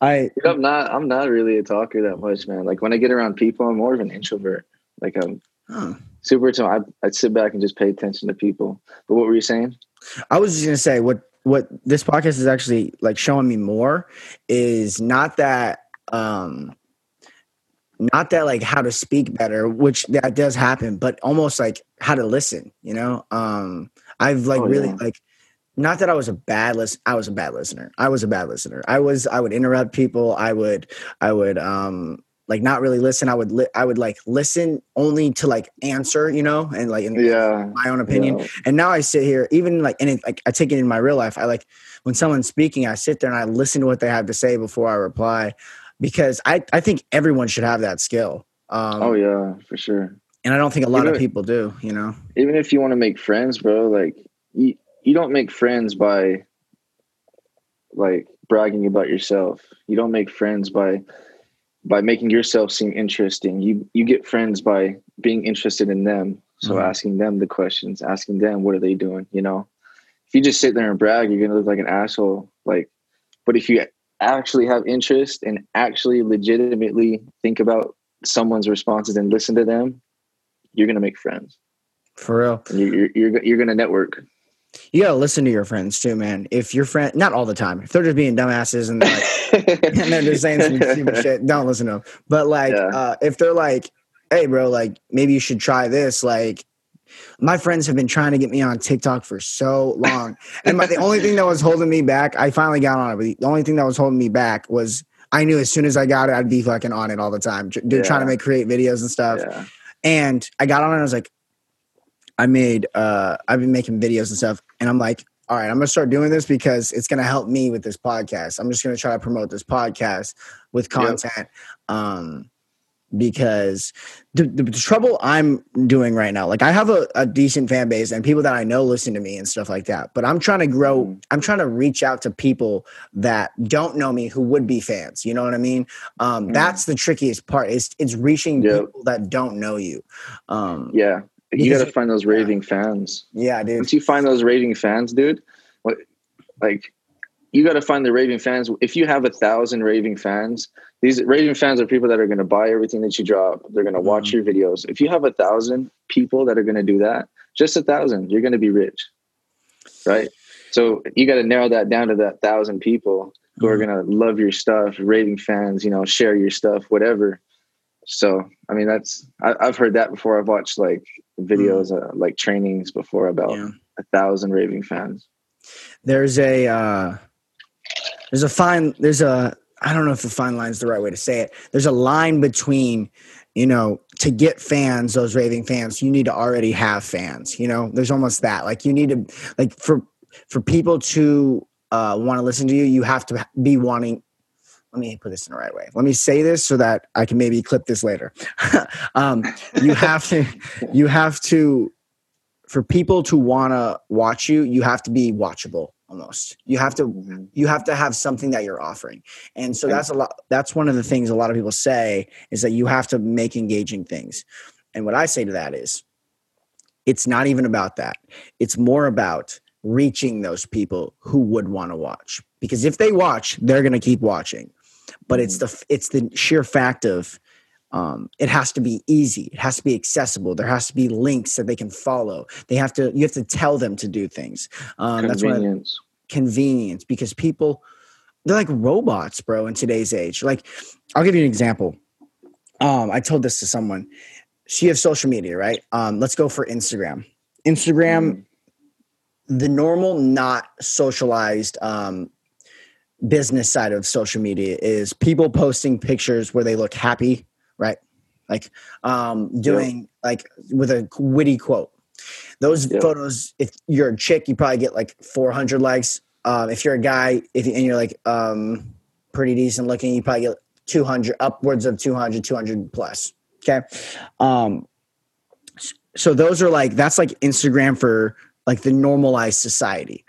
I I'm not I'm not really a talker that much, man. Like when I get around people, I'm more of an introvert. Like I'm huh. super. I I sit back and just pay attention to people. But what were you saying? I was just gonna say what what this podcast is actually like showing me more is not that um not that like how to speak better which that does happen but almost like how to listen you know? Um i've like oh, really yeah. like not that i was a bad list i was a bad listener. I was a bad listener. I was i would interrupt people. I would i would um like not really listen. I would li- i would like listen only to like answer you know and like in yeah. my own opinion. Yeah. and now i sit here even like and it, like i take it in my real life. I like when someone's speaking i sit there and i listen to what they have to say before i reply because I, I think everyone should have that skill. Um, oh yeah, for sure. And I don't think a lot even, of people do, you know, even if you want to make friends, bro, like you, you don't make friends by like bragging about yourself. You don't make friends by, by making yourself seem interesting. You, you get friends by being interested in them. So mm-hmm. asking them the questions, asking them, what are they doing? You know, if you just sit there and brag, you're going to look like an asshole. Like, but if you actually have interest and actually legitimately think about someone's responses and listen to them, you're gonna make friends. For real, you're you're, you're gonna network. You gotta listen to your friends too, man. If your friend, not all the time, if they're just being dumbasses and they're, like, and they're just saying some stupid shit, don't listen to them. But like, yeah. uh, if they're like, "Hey, bro, like maybe you should try this," like my friends have been trying to get me on TikTok for so long, and my, the only thing that was holding me back, I finally got on it. But the only thing that was holding me back was I knew as soon as I got it, I'd be fucking on it all the time, dude, yeah. trying to make create videos and stuff. Yeah. And I got on it, and I was like, I made, uh, I've been making videos and stuff, and I'm like, all right, I'm gonna start doing this because it's gonna help me with this podcast. I'm just gonna try to promote this podcast with content. Yep. Um, because the, the, the, trouble I'm doing right now, like I have a, a, decent fan base and people that I know listen to me and stuff like that. But I'm trying to grow, mm-hmm. I'm trying to reach out to people that don't know me who would be fans. You know what I mean? Um, mm. That's the trickiest part. Is it's reaching people that don't know you. Um, yeah, you got to find those raving yeah. fans. Yeah, dude. Once you find those raving fans, dude, what, like you got to find the raving fans. If you have a thousand raving fans, these raving fans are people that are going to buy everything that you drop. They're going to watch mm-hmm. your videos. If you have a thousand people that are going to do that, just a thousand, you're going to be rich, right? So you got to narrow that down to that thousand people who mm-hmm. are going to love your stuff, raving fans, you know, share your stuff, whatever. So, I mean, that's I, have heard that before. I've watched like videos, mm-hmm. uh, like trainings before about yeah. a thousand raving fans. There's a uh, there's a fine there's a I don't know if the fine line is the right way to say it. There's a line between, you know, to get fans, those raving fans, you need to already have fans. You know, there's almost that. Like you need to like for for people to uh, want to listen to you, you have to be wanting. Let me put this in the right way. Let me say this so that I can maybe clip this later. um, you have to, you have to, for people to want to watch you, you have to be watchable almost. You have to mm-hmm. you have to have something that you're offering. And so that's a lot that's one of the things a lot of people say is that you have to make engaging things. And what i say to that is it's not even about that. It's more about reaching those people who would want to watch. Because if they watch they're going to keep watching. But it's mm-hmm. the it's the sheer fact of um, it has to be easy. It has to be accessible. There has to be links that they can follow. They have to you have to tell them to do things. Um, that's what convenience. because people they're like robots bro in today's age. Like i'll give you an example. Um i told this to someone. She has social media right? Um let's go for instagram. Instagram mm the normal not socialized um business side of social media is people posting pictures where they look happy right? Like um, doing yeah. like with a witty quote. Those yeah. photos, if you're a chick, you probably get like 400 likes. Um, if you're a guy, if you, and you're like um, pretty decent looking, you probably get 200, upwards of 200, 200 plus. Okay. Um, so those are like that's like Instagram for like the normalized society.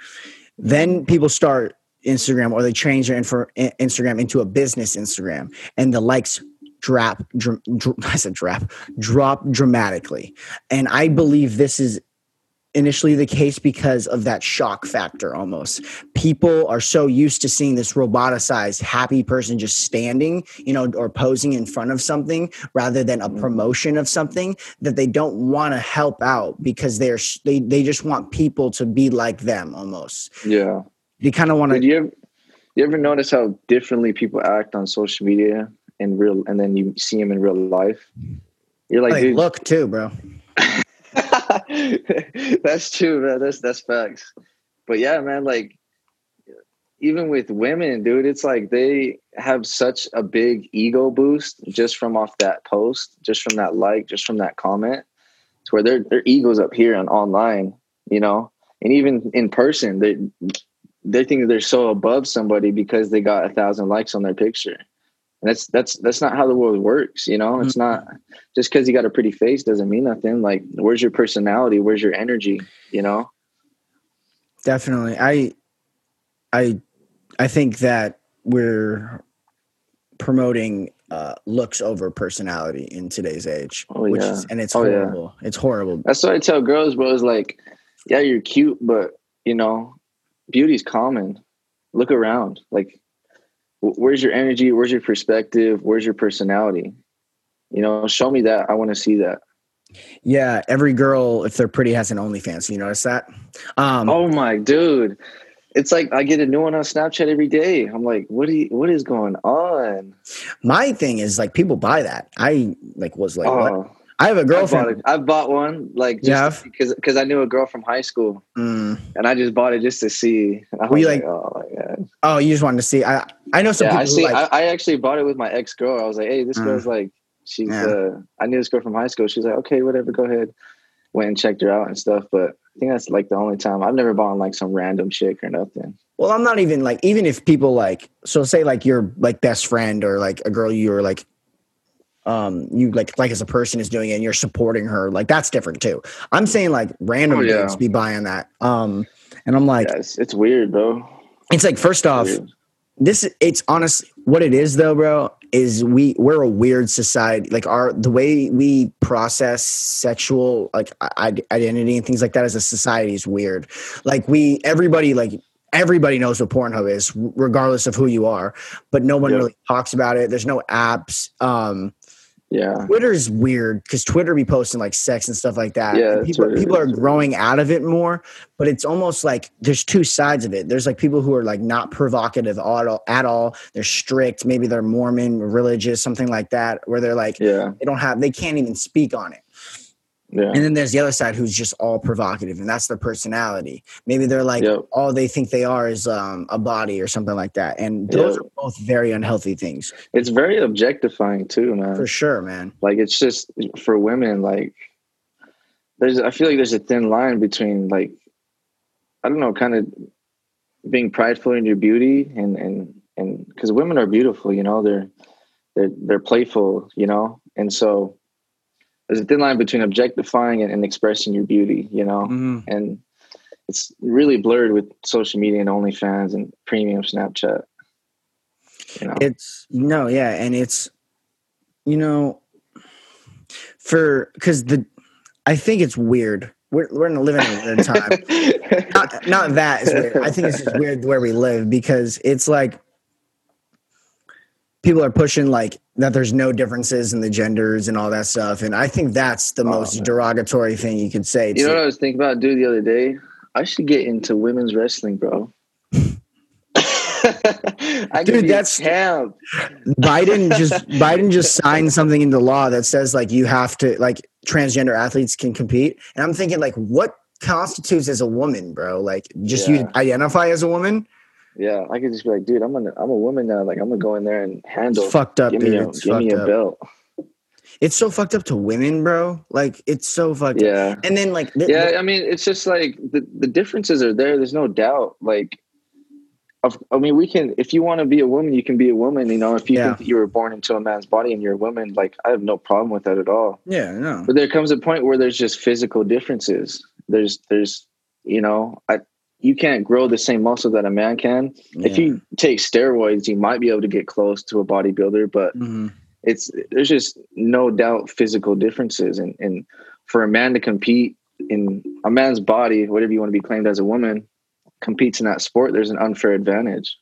Then people start Instagram or they change their info, Instagram into a business Instagram, and the likes drop dr- dr- I said drop drop dramatically. And I believe this is initially the case because of that shock factor almost. People are so used to seeing this roboticized happy person just standing you know or posing in front of something rather than a mm-hmm. promotion of something that they don't want to help out because they're they, they just want people to be like them almost. Yeah. You kind of want to you ever, you ever notice how differently people act on social media in real, and then you see him in real life. You're like, hey, look too, bro. that's true, man. That's that's facts. But yeah, man, like even with women, dude, it's like they have such a big ego boost just from off that post, just from that like, just from that comment, to where their their egos up here and online, you know, and even in person, they they think they're so above somebody because they got a thousand likes on their picture that's that's that's not how the world works you know? It's not mm-hmm. just because you got a pretty face doesn't mean nothing. Like where's your personality? Where's your energy? You know? Definitely. I i i think that we're promoting uh, looks over personality in today's age oh, which yeah. is and it's oh, horrible. Yeah. it's horrible. That's what i tell girls bro is like yeah you're cute but you know beauty's common. Look around. Like where's your energy? Where's your perspective? Where's your personality? You know show me that. I want to see that. Yeah every girl if they're pretty has an onlyfans. You notice that? Um oh my dude. It's like i get a new one on snapchat every day. I'm like what you, what is going on? My thing is like people buy that. I like was like oh. what I have a girlfriend. I bought one like You have? just because because I knew a girl from high school Mm. and I just bought it just to see. Were you like, like- oh my god. Oh, you just wanted to see. I I know some Yeah, people I see. like. I, I actually bought it with my ex girl. I was like, hey, this Mm. girl's like, she's. Yeah. uh I knew this girl from high school. She's like, okay, whatever, go ahead. Went and checked her out and stuff, but I think that's like the only time I've never bought like some random chick or nothing. Well, I'm not even like even if people like so say like your like best friend or like a girl you're like um you like like as a person is doing it and you're supporting her like that's different too. I'm saying like random Oh, yeah. dudes be buying that. Um and I'm like yeah, it's, it's weird, bro. it's like first off this it's honest what it is though bro is we we're a weird society like our the way we process sexual like identity and things like that as a society is weird like we everybody like everybody knows what pornhub is regardless of who you are but no one Yeah. really talks about it there's no apps um Yeah. Twitter's weird because Twitter be posting like sex and stuff like that. Yeah, people Twitter people are growing out of it more, but it's almost like there's two sides of it. There's like people who are like not provocative at all, at all. They're strict, maybe they're Mormon, religious, something like that, where they're like Yeah. they don't have they can't even speak on it. Yeah. And then there's the other side who's just all provocative, and that's their personality. Maybe they're like Yep. all they think they are is um, a body or something like that. And those Yeah. are both very unhealthy things It's very objectifying too, man. for sure, man. like it's just for women like there's i feel like there's a thin line between like i don't know kind of being prideful in your beauty and and and because women are beautiful you know they're they're they're playful you know and so there's a thin line between objectifying and, and expressing your beauty you know Mhm. and it's really blurred with social media and OnlyFans and premium Snapchat. You know, It's no, yeah, and it's you know for because the I think it's weird. We're we're gonna live in a weird time. not not that is weird. I think it's just weird where we live because it's like people are pushing like that there's no differences in the genders and all that stuff. And I think that's the Oh, most man. derogatory thing you could say. You know what I was thinking about, dude, the other day? I should get into women's wrestling, bro. Dude, that's- a champ. Biden just Biden just signed something into law that says like you have to like transgender athletes can compete. And I'm thinking like what constitutes as a woman, bro? Like just you identify as a woman? Yeah, I could just be like, dude, I'm gonna, I'm a woman now. Like, I'm gonna go in there and handle. It's fucked up, give dude. me a, it's give me a up. belt. It's so fucked up to women, bro. Like it's so fucked up. Yeah, And then like th- yeah. I mean, it's just like the the differences are there. There's no doubt. Like, I mean, we can. If you want to be a woman, you can be a woman. You know, if you Yeah. think that you were born into a man's body and you're a woman, like, I have no problem with that at all. yeah, no. But there comes a point where there's just physical differences. There's there's you know, I you can't grow the same muscle that a man can. If you take steroids, you might be able to get close to a bodybuilder, but Mhm. it's there's just no doubt physical differences and and for a man to compete in a man's body, whatever you want to be claimed as a woman, competes in that sport, there's an unfair advantage.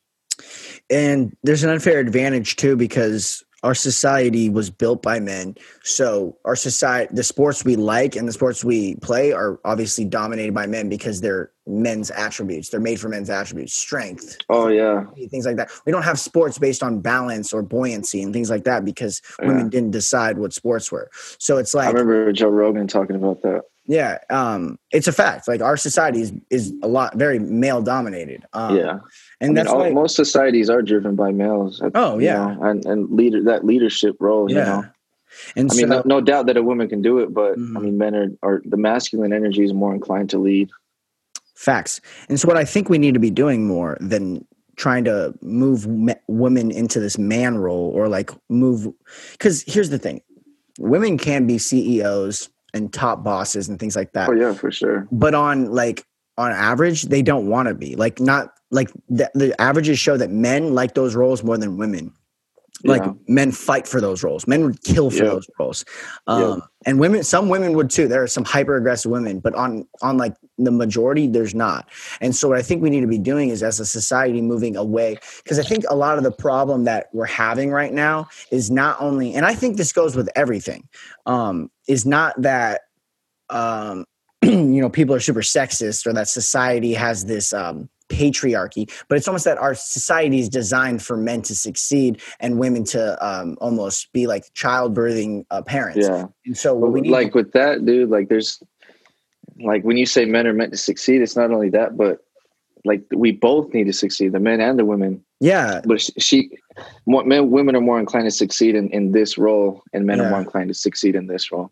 And there's an unfair advantage too because our society was built by men. So our society, the sports we like and the sports we play are obviously dominated by men because they're men's attributes. They're made for men's attributes, strength, Oh yeah. things like that. We don't have sports based on balance or buoyancy and things like that because women didn't decide what sports were. So it's like I remember Joe Rogan talking about that. yeah, um, it's a fact. Like our society is, is a lot very male dominated. Um, yeah. and I mean, that's all, why, most societies are driven by males. Oh, you yeah. know, and and leader that leadership role. You yeah. know, And I mean, so, no, no doubt that a woman can do it, but Mhm. I mean, men are are the masculine energy is more inclined to lead. Facts. And so, what I think we need to be doing more than trying to move me- women into this man role or like move, because here's the thing women can be CEOs and top bosses and things like that. Oh yeah, for sure. But on like, on average, they don't want to be. Like, not like the, the averages show that men like those roles more than women. Like Yeah. men fight for those roles. Men would kill for Yeah. those roles. Um, and women, some women would too. There are some hyper aggressive women, but on on like the majority, there's not. And so what I think we need to be doing is as a society moving away, because I think a lot of the problem that we're having right now is not only, and I think this goes with everything, um, is not that um, you know people are super sexist or that society has this um, patriarchy, but it's almost that our society is designed for men to succeed and women to um, almost be like childbirthing uh, parents. Yeah. And so what we need like with that, dude, like there's like when you say men are meant to succeed, it's not only that, but like we both need to succeed, the men and the women. yeah, But she, she more, men, women are more inclined to succeed in, in this role, and men Yeah. are more inclined to succeed in this role.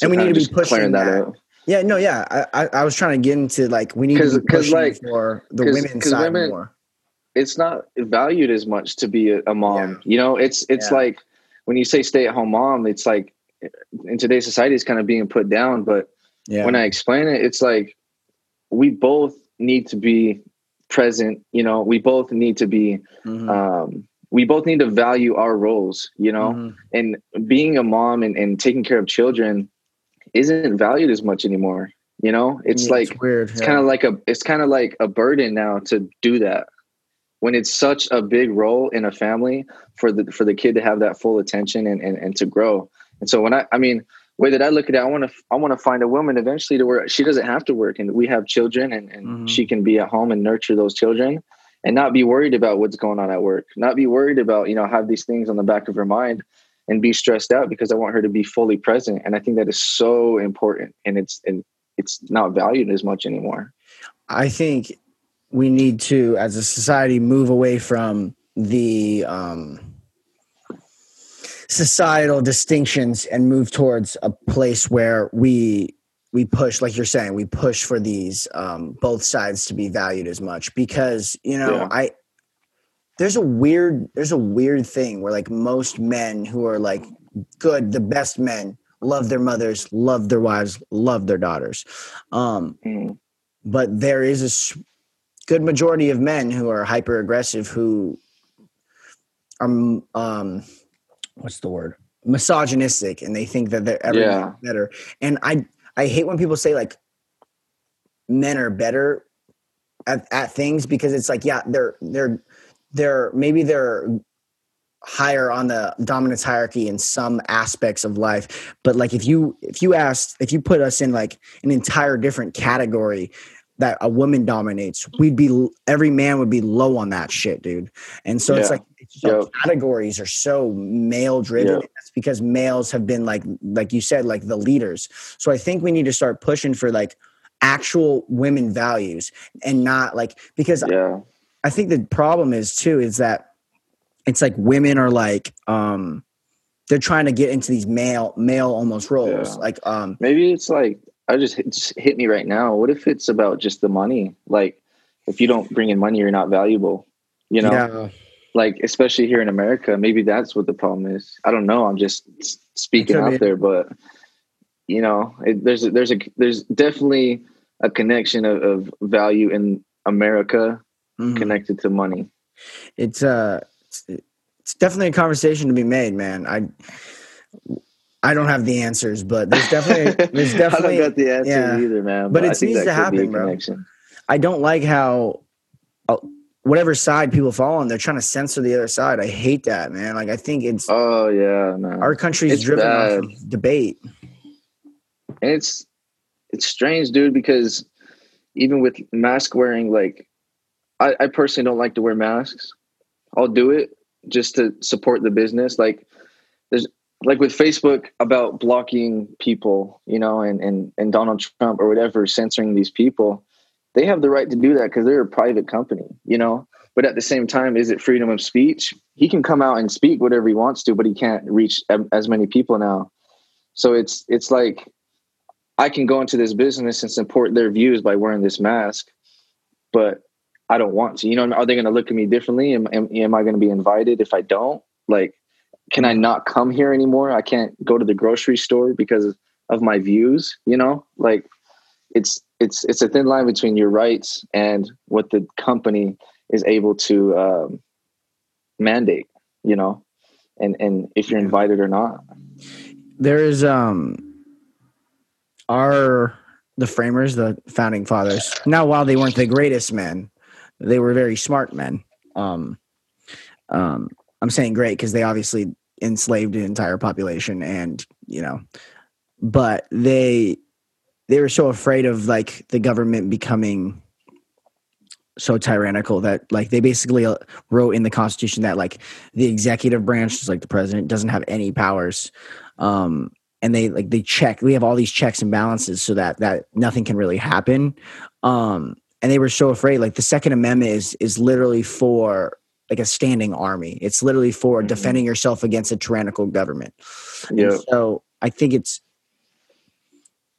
And we need to be pushing clearing that. Yeah, no, yeah. I, I, I was trying to get into like we need to 'Cause- be 'cause, pushing like- for the 'cause- women's 'cause side women- more. It's not valued as much to be a, a mom. Yeah. You know, it's it's Yeah. like when you say stay at home mom, it's like in today's society, it's kind of being put down. But Yeah, when I explain it, it's like we both need to be present. You know, we both need to be. Mhm. Um, we both need to value our roles. You know, Mhm. and being a mom and, and taking care of children isn't valued as much anymore. You know, it's Yeah, like weird. it's kind of like a it's kind of like a burden now to do that when it's such a big role in a family for the for the kid to have that full attention and and, and to grow. And so when I I mean way that I look at it, I want to I want to find a woman eventually to where she doesn't have to work and we have children and, and Mhm. she can be at home and nurture those children and not be worried about what's going on at work, not be worried about, you know, have these things on the back of her mind and be stressed out because I want her to be fully present. And I think that is so important and it's and it's not valued as much anymore. I think we need to, as a society, move away from the um, societal distinctions and move towards a place where we we push, like you're saying, we push for these um, both sides to be valued as much because you know Yeah. I there's a weird there's a weird thing where like most men who are like good, the best men love their mothers, love their wives, love their daughters. Um, Mm. but there is a good majority of men who are hyper aggressive who are um what's the word misogynistic and they think that they're everything Yeah. better and i i hate when people say like men are better at, at things because it's like yeah they're they're they're maybe they're higher on the dominance hierarchy in some aspects of life but like if you if you asked if you put us in like an entire different category that a woman dominates we'd be every man would be low on that shit dude and so it's like it's categories are so male driven Yep. that's because males have been like like you said like the leaders so i think we need to start pushing for like actual women values and not like because Yeah. I think the problem is too is that it's like women are like um they're trying to get into these male male almost roles Yeah. like um Maybe it's like I just it just hit me right now. What if it's about just the money? Like if you don't bring in money, you're not valuable. You know, yeah like especially here in America, maybe that's what the problem is. I don't know. I'm just speaking out there, but you know, it, there's a, there's a there's definitely a connection of, of value in America mhm. connected to money. it's uh it's, it's definitely a conversation to be made man I I don't have the answers but there's definitely there's I definitely don't got the answer yeah. either, man. But I it needs to could be a happen, bro. connection. I don't like how uh, whatever side people fall on they're trying to censor the other side I hate that man like I think it's Oh yeah, man. our country's it's driven bad. off of debate and it's it's strange dude because even with mask wearing like I, I personally don't like to wear masks. I'll do it just to support the business. Like there's like with facebook about blocking people you know and and, and donald trump or whatever censoring these people they have the right to do that because they're a private company you know? But at the same time is it freedom of speech? He can come out and speak whatever he wants to but he can't reach as many people now. So it's it's like I can go into this business and support their views by wearing this mask, but I don't want to. You know, are they going to look at me differently? Am, am, am I going to be invited if I don't? Like, can I not come here anymore? I can't go to the grocery store because of my views. You know, like it's it's it's a thin line between your rights and what the company is able to um, mandate. You know, and and if you're invited or not. there is um our the framers the founding fathers now while they weren't the greatest men they were very smart men. Um um i'm saying great because they obviously enslaved an entire population and you know but they they were so afraid of like the government becoming so tyrannical that like they basically uh, wrote in the constitution that like the executive branch is like the president doesn't have any powers. Um and they like they check we have all these checks and balances so that that nothing can really happen. Um and they were so afraid like the second amendment is is literally for like a standing army it's literally for Mhm. defending yourself against a tyrannical government And Yeah. so i think it's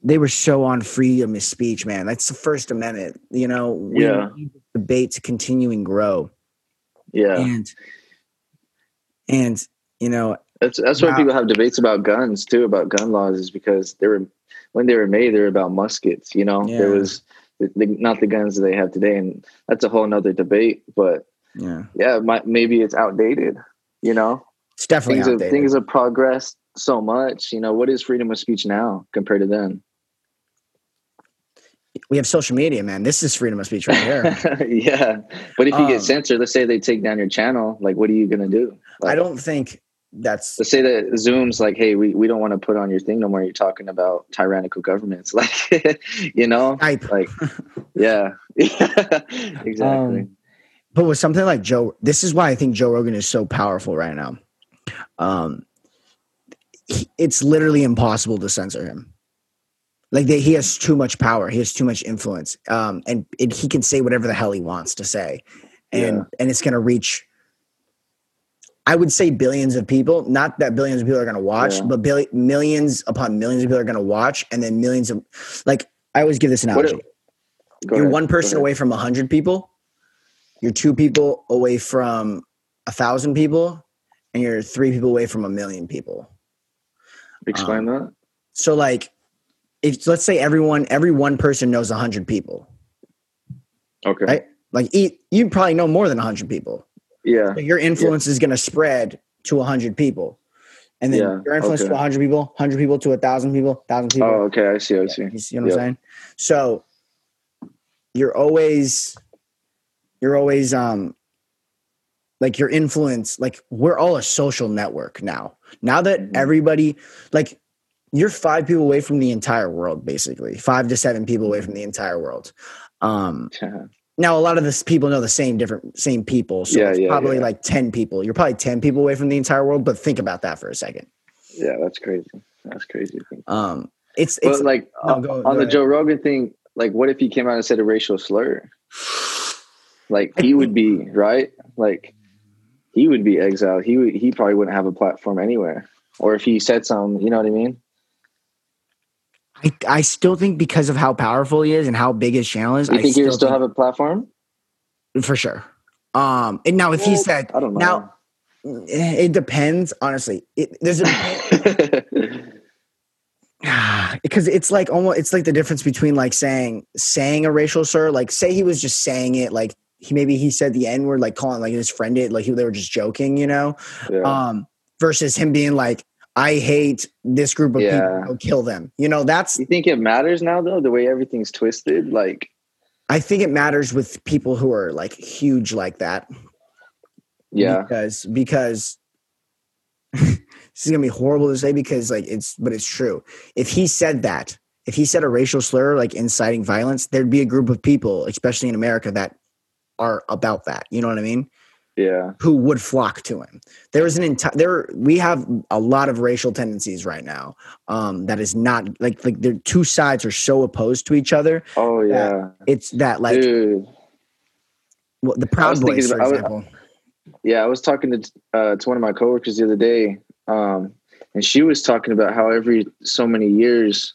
they were so on freedom of speech man that's the first amendment you know we Yeah. need this debate to continue and grow Yeah. and and you know That's that's why people have debates about guns too, about gun laws, is because they were when they were made, they were about muskets. You know, there was the, the, not the guns that they have today, and that's a whole nother debate. But yeah yeah, it might, maybe it's outdated. You know, it's definitely things have, things have progressed so much. You know, what is freedom of speech now compared to then? we have social media man this is freedom of speech right here yeah, but if you Um, get censored, let's say they take down your channel, like what are you gonna do? Like, i don't think that's let's say that Zoom's like, hey, we, we don't want to put on your thing no more. You're talking about tyrannical governments, like you know, Skype. like yeah, exactly. Um, but with something like Joe, this is why I think Joe Rogan is so powerful right now. Um, he- it's literally impossible to censor him. Like they, he has too much power. He has too much influence, um, and, and he can say whatever the hell he wants to say, and Yeah. and it's going to reach. I would say billions of people. Not that billions of people are going to watch, Yeah. but billi- millions upon millions of people are going to watch, and then millions of like I always give this analogy you're ahead, one person away from a hundred people. You're two people away from a thousand people, and you're three people away from a million people. Explain um, that. So, like, if let's say everyone, every one person knows a hundred people, Okay. right? Like, you probably know more than a hundred people. Yeah. But your influence is going to spread to a hundred people, and then Yeah, your influence okay. to a hundred people, hundred people to a thousand people, thousand people. Oh, okay. I see. I see. You see what I'm saying? So you're always you're always um like your influence, like we're all a social network now. Now that Mhm. everybody like you're five people away from the entire world, basically. Five to seven people away from the entire world. Um now a lot of this people know the same different same people. So Yeah, it's yeah, probably yeah. like 10 people. You're probably 10 people away from the entire world, but think about that for a second. yeah, that's crazy. That's crazy. Um it's But it's like no, on- go- on go the ahead. Joe Rogan thing, like what if he came out and said a racial slur? Like he would be right. Like he would be exiled. He would. He probably wouldn't have a platform anywhere. Or if he said something, you know what I mean? I, I still think because of how powerful he is and how big his channel is, You I think he would still have a platform? for sure. Um, and now if he Well, said I don't know. now, it depends. Honestly, it, there's a because it's like almost it's like the difference between like saying saying a racial slur. Like say he was just saying it, like he maybe he said the n word, like calling like his friend it, like he, they were just joking, you know. yeah. Um, versus him being like, I hate this group of Yeah. people, kill them. You know, that's you think it matters now though? The way everything's twisted, like I think it matters with people who are like huge like that. yeah, Because because this is gonna be horrible to say because like it's but it's true. If he said that, if he said a racial slur like inciting violence, there'd be a group of people, especially in America, that are about that. You know what I mean? Yeah, Who would flock to him. There is an entire there we have a lot of racial tendencies right now. Um that is not like like the two sides are so opposed to each other. oh yeah, It's that like dude. well, the Proud Boys, for about- I was- example. Yeah, I was talking to uh, to one of my coworkers the other day, um, and she was talking about how every so many years,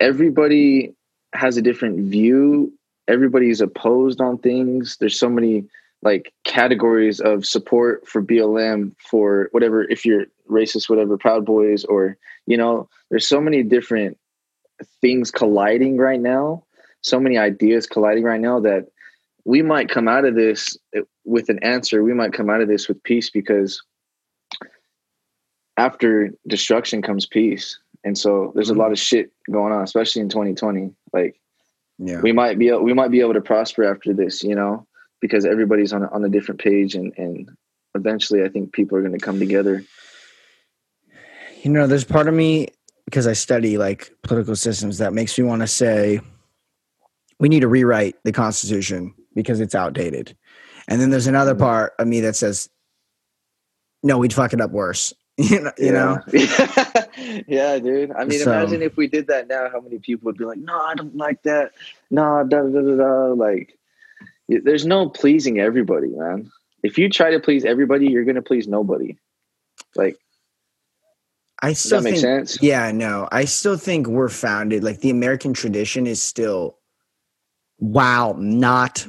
everybody has a different view. Everybody's opposed on things. There's so many like categories of support for BLM for whatever. If you're racist, whatever, Proud Boys, or you know, there's so many different things colliding right now. So many ideas colliding right now that we might come out of this eh, with an answer. We might come out of this with peace because after destruction comes peace. And so there's a mm-hmm. lot of shit going on, especially in 2020. Like Yeah. we might be we might be able to prosper after this, you know, because everybody's on a, on a different page, and and eventually, I think people are going to come together. You know, there's part of me because I study like political systems that makes me want to say we need to rewrite the Constitution because it's outdated. And then there's another Mm-hmm. part of me that says, no, we'd fuck it up worse. you know, you know? yeah, dude. I mean, So- imagine if we did that now, how many people would be like, no, I don't like that. No, da da da da. Like, there's no pleasing everybody, man. If you try to please everybody, you're gonna please nobody. Like, I does still that make think, sense? yeah, no, I still think we're founded like the American tradition is still, wow, not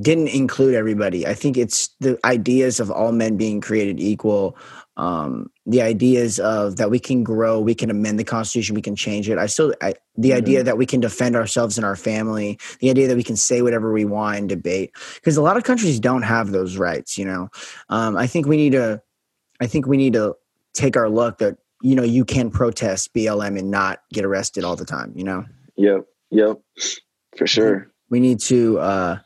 didn't include everybody. I think it's the ideas of all men being created equal, um, the ideas of that we can grow, we can amend the Constitution, we can change it. I still, I, the Mhm. idea that we can defend ourselves and our family, the idea that we can say whatever we want and debate, because a lot of countries don't have those rights. You know, um, I think we need to, I think we need to take our look that you know you can protest BLM and not get arrested all the time. You know, Yep. Yep. For sure. we need to uh,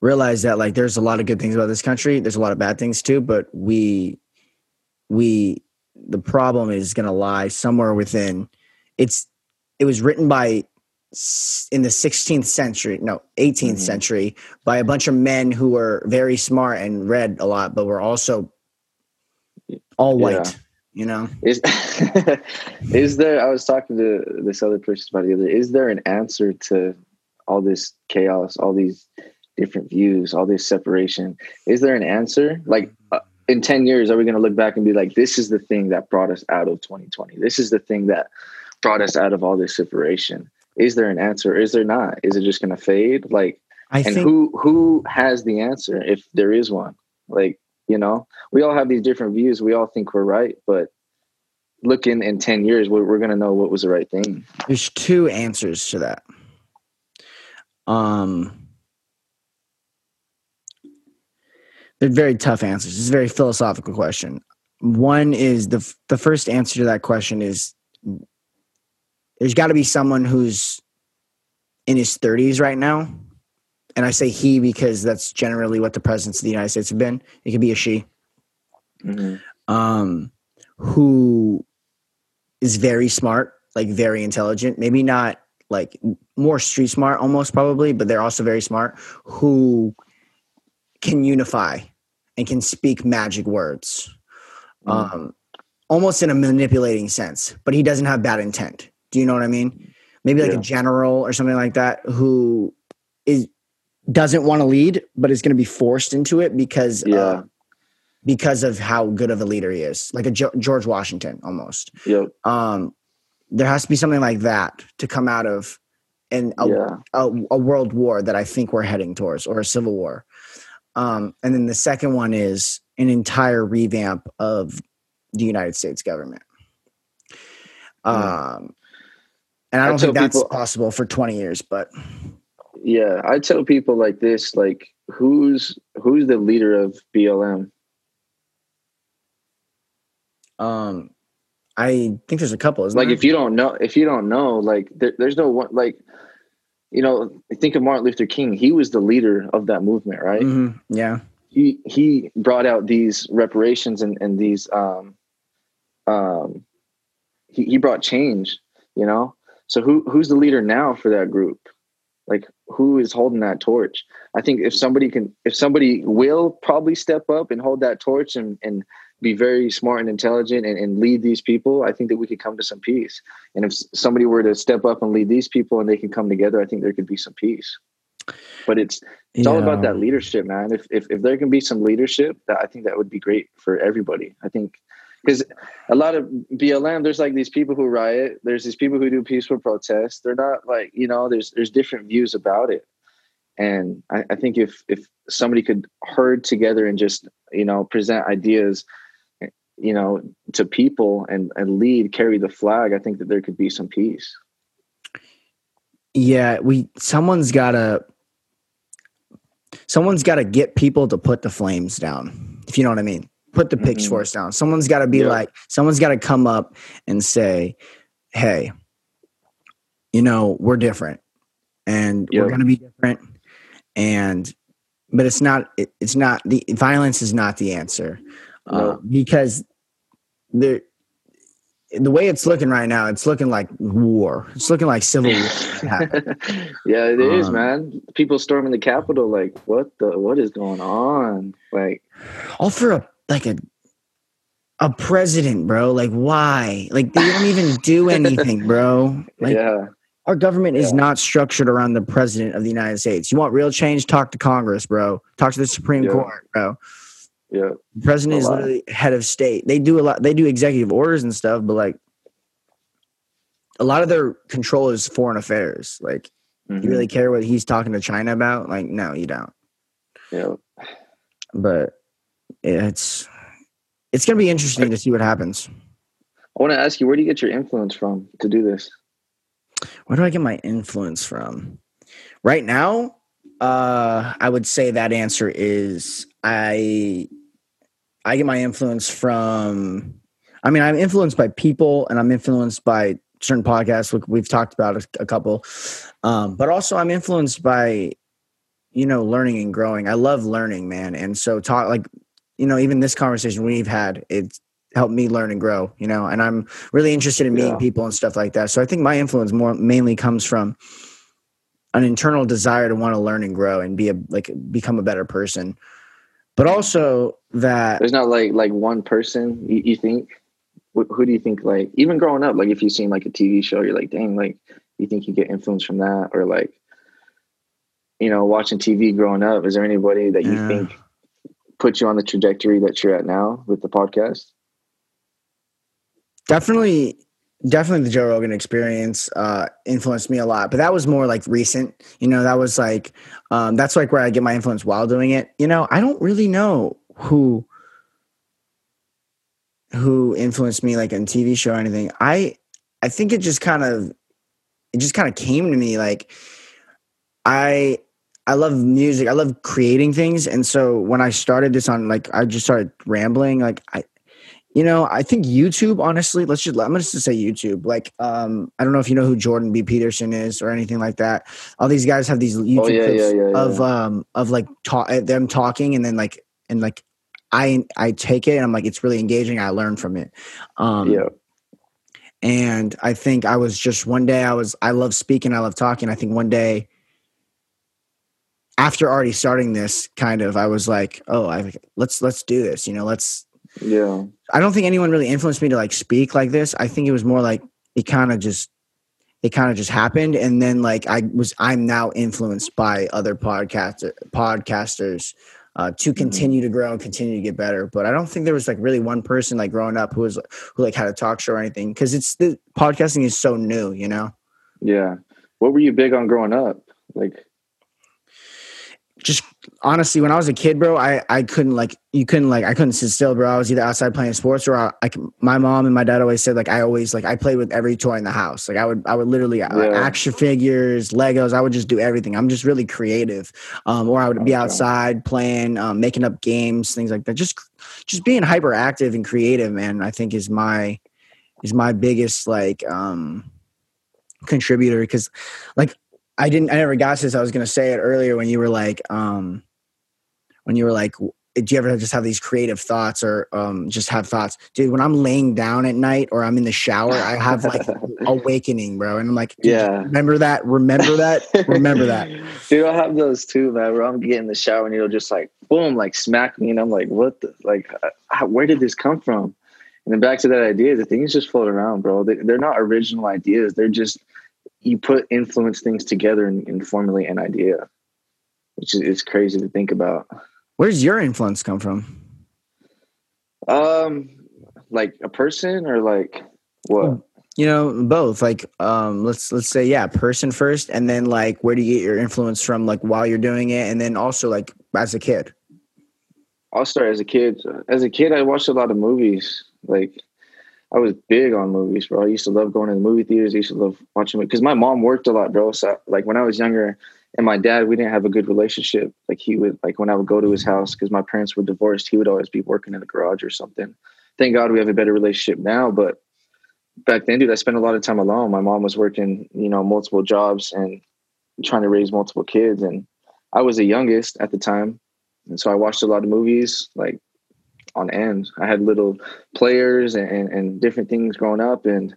realize that like there's a lot of good things about this country. There's a lot of bad things too, but we we the problem is going to lie somewhere within. It's it was written by in the 16th century, no 18th Mhm. century, by a bunch of men who were very smart and read a lot, but were also all white. Yeah. You know, Is is there? I was talking to this other person about the other. Is there an answer to all this chaos, all these different views, all this separation? Is there an answer? Like uh, in ten years, are we going to look back and be like, "This is the thing that brought us out of 2020. This is the thing that brought us out of all this separation." Is there an answer? Is there not? Is it just going to fade? Like, I and think who who has the answer if there is one? Like, you know, we all have these different views. We all think we're right, but looking in 10 years, we're, we're going to know what was the right thing. there's two answers to that. Um, they're very tough answers. It's a very philosophical question. One is the the first answer to that question is there's got to be someone who's in his 30s right now, and I say he because that's generally what the presidents of the United States have been. It could be a she. um, who is very smart, like very intelligent, maybe not like more street smart almost probably, but they're also very smart, who can unify and can speak magic words. Um, almost in a manipulating sense, but he doesn't have bad intent. Do you know what I mean? Maybe like Yeah. a general or something like that who is doesn't want to lead, but is going to be forced into it because Yeah. uh, because of how good of a leader he is, like a jo- George Washington almost. Yep. Um, there has to be something like that to come out of an a, Yeah. a, a world war that I think we're heading towards, or a civil war. Um, and then the second one is an entire revamp of the United States government. Um, and I I don't think that's people- possible for 20 years, but Yeah. I tell people like this, like who's, who's the leader of BLM? um, I think there's a couple. Isn't like there? if you don't know if you don't know like there, there's no one like you know think of martin luther king he was the leader of that movement right? Mhm, yeah, he he brought out these reparations and and these um um he, he brought change you know? So who who's the leader now for that group? Like who is holding that torch? I think if somebody can if somebody will probably step up and hold that torch and and be very smart and intelligent and, and lead these people i think that we could come to some peace. And if somebody were to step up and lead these people and they can come together i think there could be some peace. But it's it's all about that leadership man. If, if if there can be some leadership that i think that would be great for everybody. I think because a lot of blm there's like these people who riot. There's these people who do peaceful protests. They're not like you know there's there's different views about it. And I, I think if if somebody could herd together and just you know present ideas you know to people and and lead carry the flag i think that there could be some peace Yeah, we someone's gotta someone's gotta get people to put the flames down. If you know what I mean. Put the Mhm. pitchforks down. Someone's gotta be Yeah. like, someone's gotta come up and say, Hey, you know, we're different and Yeah. we're gonna be different. And but it's not it, it's not the violence is not the answer. No. Uh, because the the way it's looking right now, it's looking like war. It's looking like civil war. yeah, it is, um, man. People storming the Capitol. Like, what the? What is going on? Like, all for a like a a president, bro. Like, why? Like, they don't even do anything, bro. Like, yeah. Our government is not structured around the president of the United States. You want real change? Talk to Congress, bro. Talk to the Supreme yeah. Court, bro. Yeah. The president is literally head of state. They do a lot. They do executive orders and stuff, but like a lot of their control is foreign affairs. Like, mm-hmm. you really care what he's talking to China about? Like, no, you don't. Yeah. But it's it's gonna be interesting to see what happens. I want to ask you, where do you get your influence from to do this? Where do I get my influence from? Right now, uh, I would say that answer is I I get my influence from I mean I'm influenced by people and I'm influenced by certain podcasts we've talked about a, a couple. Um, but also I'm influenced by you know learning and growing. I love learning man. And so talk like you know even this conversation we've had it's helped me learn and grow you know and I'm really interested in meeting yeah. people and stuff like that. So I think my influence more mainly comes from an internal desire to want to learn and grow and be a like become a better person but also that there's not like like one person you, you think? Who, who do you think like even growing up like if you've seen like a tv show you're like dang like you think you get influence from that? Or like you know watching tv growing up is there anybody that you yeah. think put you on the trajectory that you're at now with the podcast? Definitely definitely the Joe Rogan experience uh, influenced me a lot, but that was more like recent. You know, that was like um, that's like where I get my influence while doing it. You know, I don't really know who who influenced me like on TV show or anything. I I think it just kind of it just kind of came to me like I I love music. I love creating things. And so when I started this on like I just started rambling, like I you know, I think YouTube, honestly, let's just, I'm going to just say YouTube. Like, um, I don't know if you know who Jordan B. Peterson is or anything like that. All these guys have these YouTube oh, yeah, clips yeah, yeah, of, um, of like talk, eh, them talking and then like, and like, I, I take it and I'm like, it's really engaging. I learn from it. Um, yeah. And I think I was just one day I was, I love speaking. I love talking. I think one day after already starting this kind of, I was like, oh, I let's, let's do this, you know, let's, yeah. I don't think anyone really influenced me to like speak like this. I think it was more like it kind of just it kind of just happened and then like I was I'm now influenced by other podcast podcasters uh, to mm-hmm. continue mm-hmm. to grow and continue to get better. But I don't think there was like really one person like growing up who was who like had a talk show or anything because it's the podcasting is so new, you know. Yeah. What were you big on growing up? Like just honestly, when I was a kid, bro, I, I couldn't like you couldn't like I couldn't sit still, bro. I was either outside playing sports or I, like my mom and my dad always said like I always like I played with every toy in the house. Like I would I would literally uh, yeah. like, action figures, Legos. I would just do everything. I'm just really creative. Um, or I would be outside playing, um, making up games, things like that. Just just being hyperactive and creative, man. I think is my is my biggest like um contributor because like I didn't. I never got this. I was going to say it earlier when you were like, um, when you were like, do you ever just have these creative thoughts or um, just have thoughts, dude? When I'm laying down at night or I'm in the shower, I have like awakening, bro, and I'm like, yeah, remember that, remember that, remember that. Dude, I have those too, man. Where I'm getting in the shower and you'll just like boom, like smack me, and I'm like, what the, like, how, where did this come from? And then back to that idea, the things just float around, bro. They, they're not original ideas. They're just you put influence things together and, and formulate an idea, which is it's crazy to think about. Where's your influence come from? Um, like a person or like what? You know, both. Like, um, let's let's say yeah, person first, and then like, where do you get your influence from? Like while you're doing it, and then also like as a kid. I'll start as a kid. As a kid, I watched a lot of movies. Like I was big on movies, bro. I used to love going to the movie theaters. I used to love watching because my mom worked a lot, bro. So like when I was younger, and my dad, we didn't have a good relationship. Like he would like when I would go to his house because my parents were divorced, he would always be working in the garage or something. Thank God we have a better relationship now, but back then, dude, I spent a lot of time alone. My mom was working, you know, multiple jobs and trying to raise multiple kids, and I was the youngest at the time, and so I watched a lot of movies. Like on end. I had little players and, and, and different things growing up, and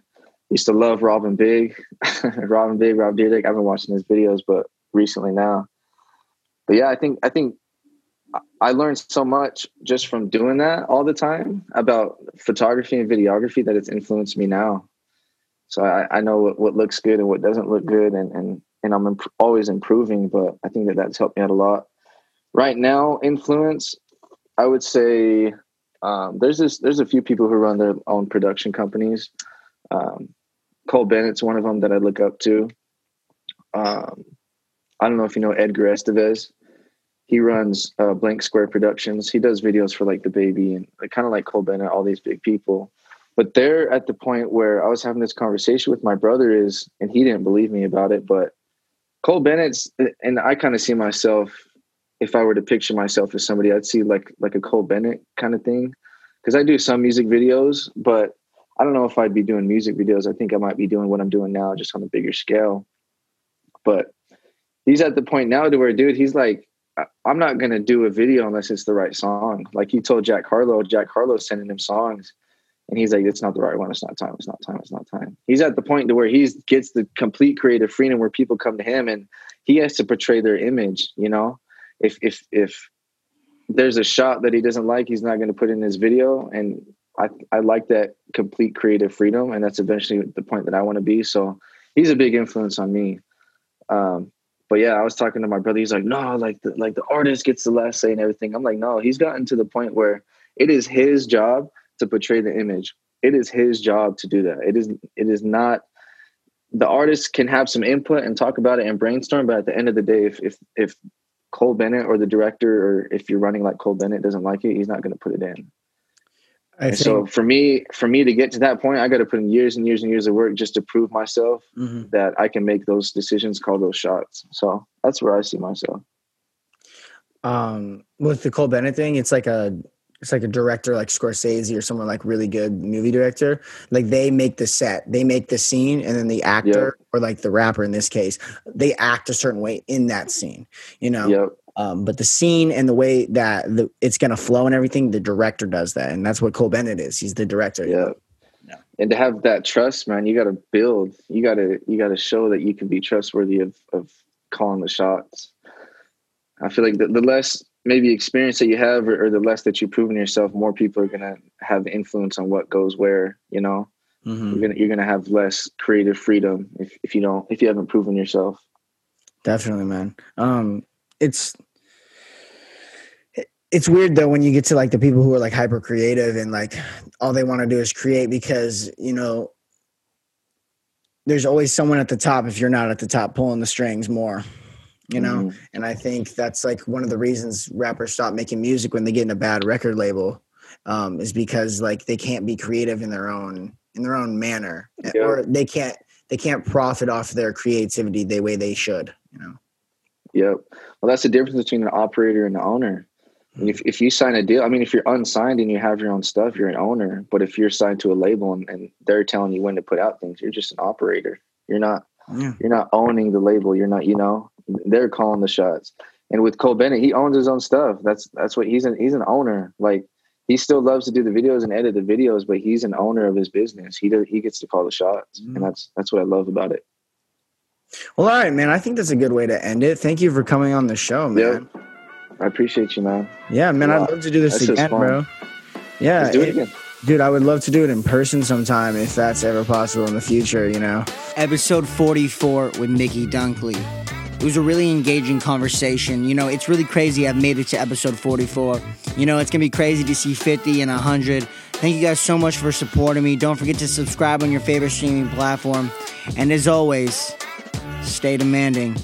used to love Rob & Big, Rob & Big, Rob Dyrdek. I've been watching his videos, but recently now. But yeah, I think I think I learned so much just from doing that all the time about photography and videography that it's influenced me now. So I, I know what, what, looks good and what doesn't look good, and and and I'm imp- always improving. But I think that that's helped me out a lot. Right now, influence, I would say um, there's this there's a few people who run their own production companies. Um, Cole Bennett's one of them that I look up to. Um, I don't know if you know Edgar Estevez. He runs uh, Blank Square Productions. He does videos for like the baby and kind of like Cole Bennett, all these big people. But they're at the point where I was having this conversation with my brother is, and he didn't believe me about it, but Cole Bennett's, and I kind of see myself, if I were to picture myself as somebody, I'd see like like a Cole Bennett kind of thing, because I do some music videos, but I don't know if I'd be doing music videos. I think I might be doing what I'm doing now, just on a bigger scale. But he's at the point now to where, dude, he's like, I'm not gonna do a video unless it's the right song. Like he told Jack Harlow, Jack Harlow sending him songs, and he's like, "It's not the right one. It's not time. It's not time. It's not time." He's at the point to where he gets the complete creative freedom where people come to him and he has to portray their image. You know, if if if there's a shot that he doesn't like, he's not going to put in his video, and I I like that complete creative freedom, and that's eventually the point that I want to be. So he's a big influence on me. Um, but yeah, I was talking to my brother. He's like, no, like the like the artist gets the last say and everything. I'm like, no, he's gotten to the point where it is his job to portray the image. It is his job to do that. It is it is not the artist can have some input and talk about it and brainstorm, but at the end of the day, if if if Cole Bennett or the director or if you're running like Cole Bennett doesn't like it, he's not going to put it in. I think, so for me, for me to get to that point, I got to put in years and years and years of work just to prove myself mm-hmm. that I can make those decisions, call those shots. So that's where I see myself. Um, with the Cole Bennett thing, it's like a it's like a director like Scorsese or someone like really good movie director. Like they make the set, they make the scene, and then the actor yep. or like the rapper in this case, they act a certain way in that scene. You know, yep. Um, but the scene and the way that the, it's going to flow and everything, the director does that, and that's what Cole Bennett is. He's the director. Yeah. yeah. And to have that trust, man, you got to build. You got to you got to show that you can be trustworthy of of calling the shots. I feel like the, the less maybe experience that you have, or, or the less that you've proven yourself, more people are gonna have influence on what goes where. You know, mm-hmm. you're gonna you're gonna have less creative freedom if if you don't if you haven't proven yourself. Definitely, man. Um, it's it's weird though when you get to like the people who are like hyper creative and like all they want to do is create because you know there's always someone at the top if you're not at the top pulling the strings more you know mm. and i think that's like one of the reasons rappers stop making music when they get in a bad record label um, is because like they can't be creative in their own in their own manner yeah. or they can't they can't profit off their creativity the way they should you know yep well that's the difference between an operator and an owner if, if you sign a deal, I mean, if you're unsigned and you have your own stuff, you're an owner. But if you're signed to a label and, and they're telling you when to put out things, you're just an operator. You're not yeah. you're not owning the label. You're not, you know, they're calling the shots. And with Cole Bennett, he owns his own stuff. That's that's what he's an he's an owner. Like he still loves to do the videos and edit the videos, but he's an owner of his business. He does, he gets to call the shots, mm. and that's that's what I love about it. Well, all right, man. I think that's a good way to end it. Thank you for coming on the show, man. Yeah. I appreciate you, man. Yeah, man. I'd love to do this again, bro. Yeah, Let's do it, it again. Dude, I would love to do it in person sometime if that's ever possible in the future, you know? Episode 44 with Mickey Dunkley. It was a really engaging conversation. You know, it's really crazy I've made it to episode 44. You know, it's going to be crazy to see 50 and 100. Thank you guys so much for supporting me. Don't forget to subscribe on your favorite streaming platform. And as always, stay demanding.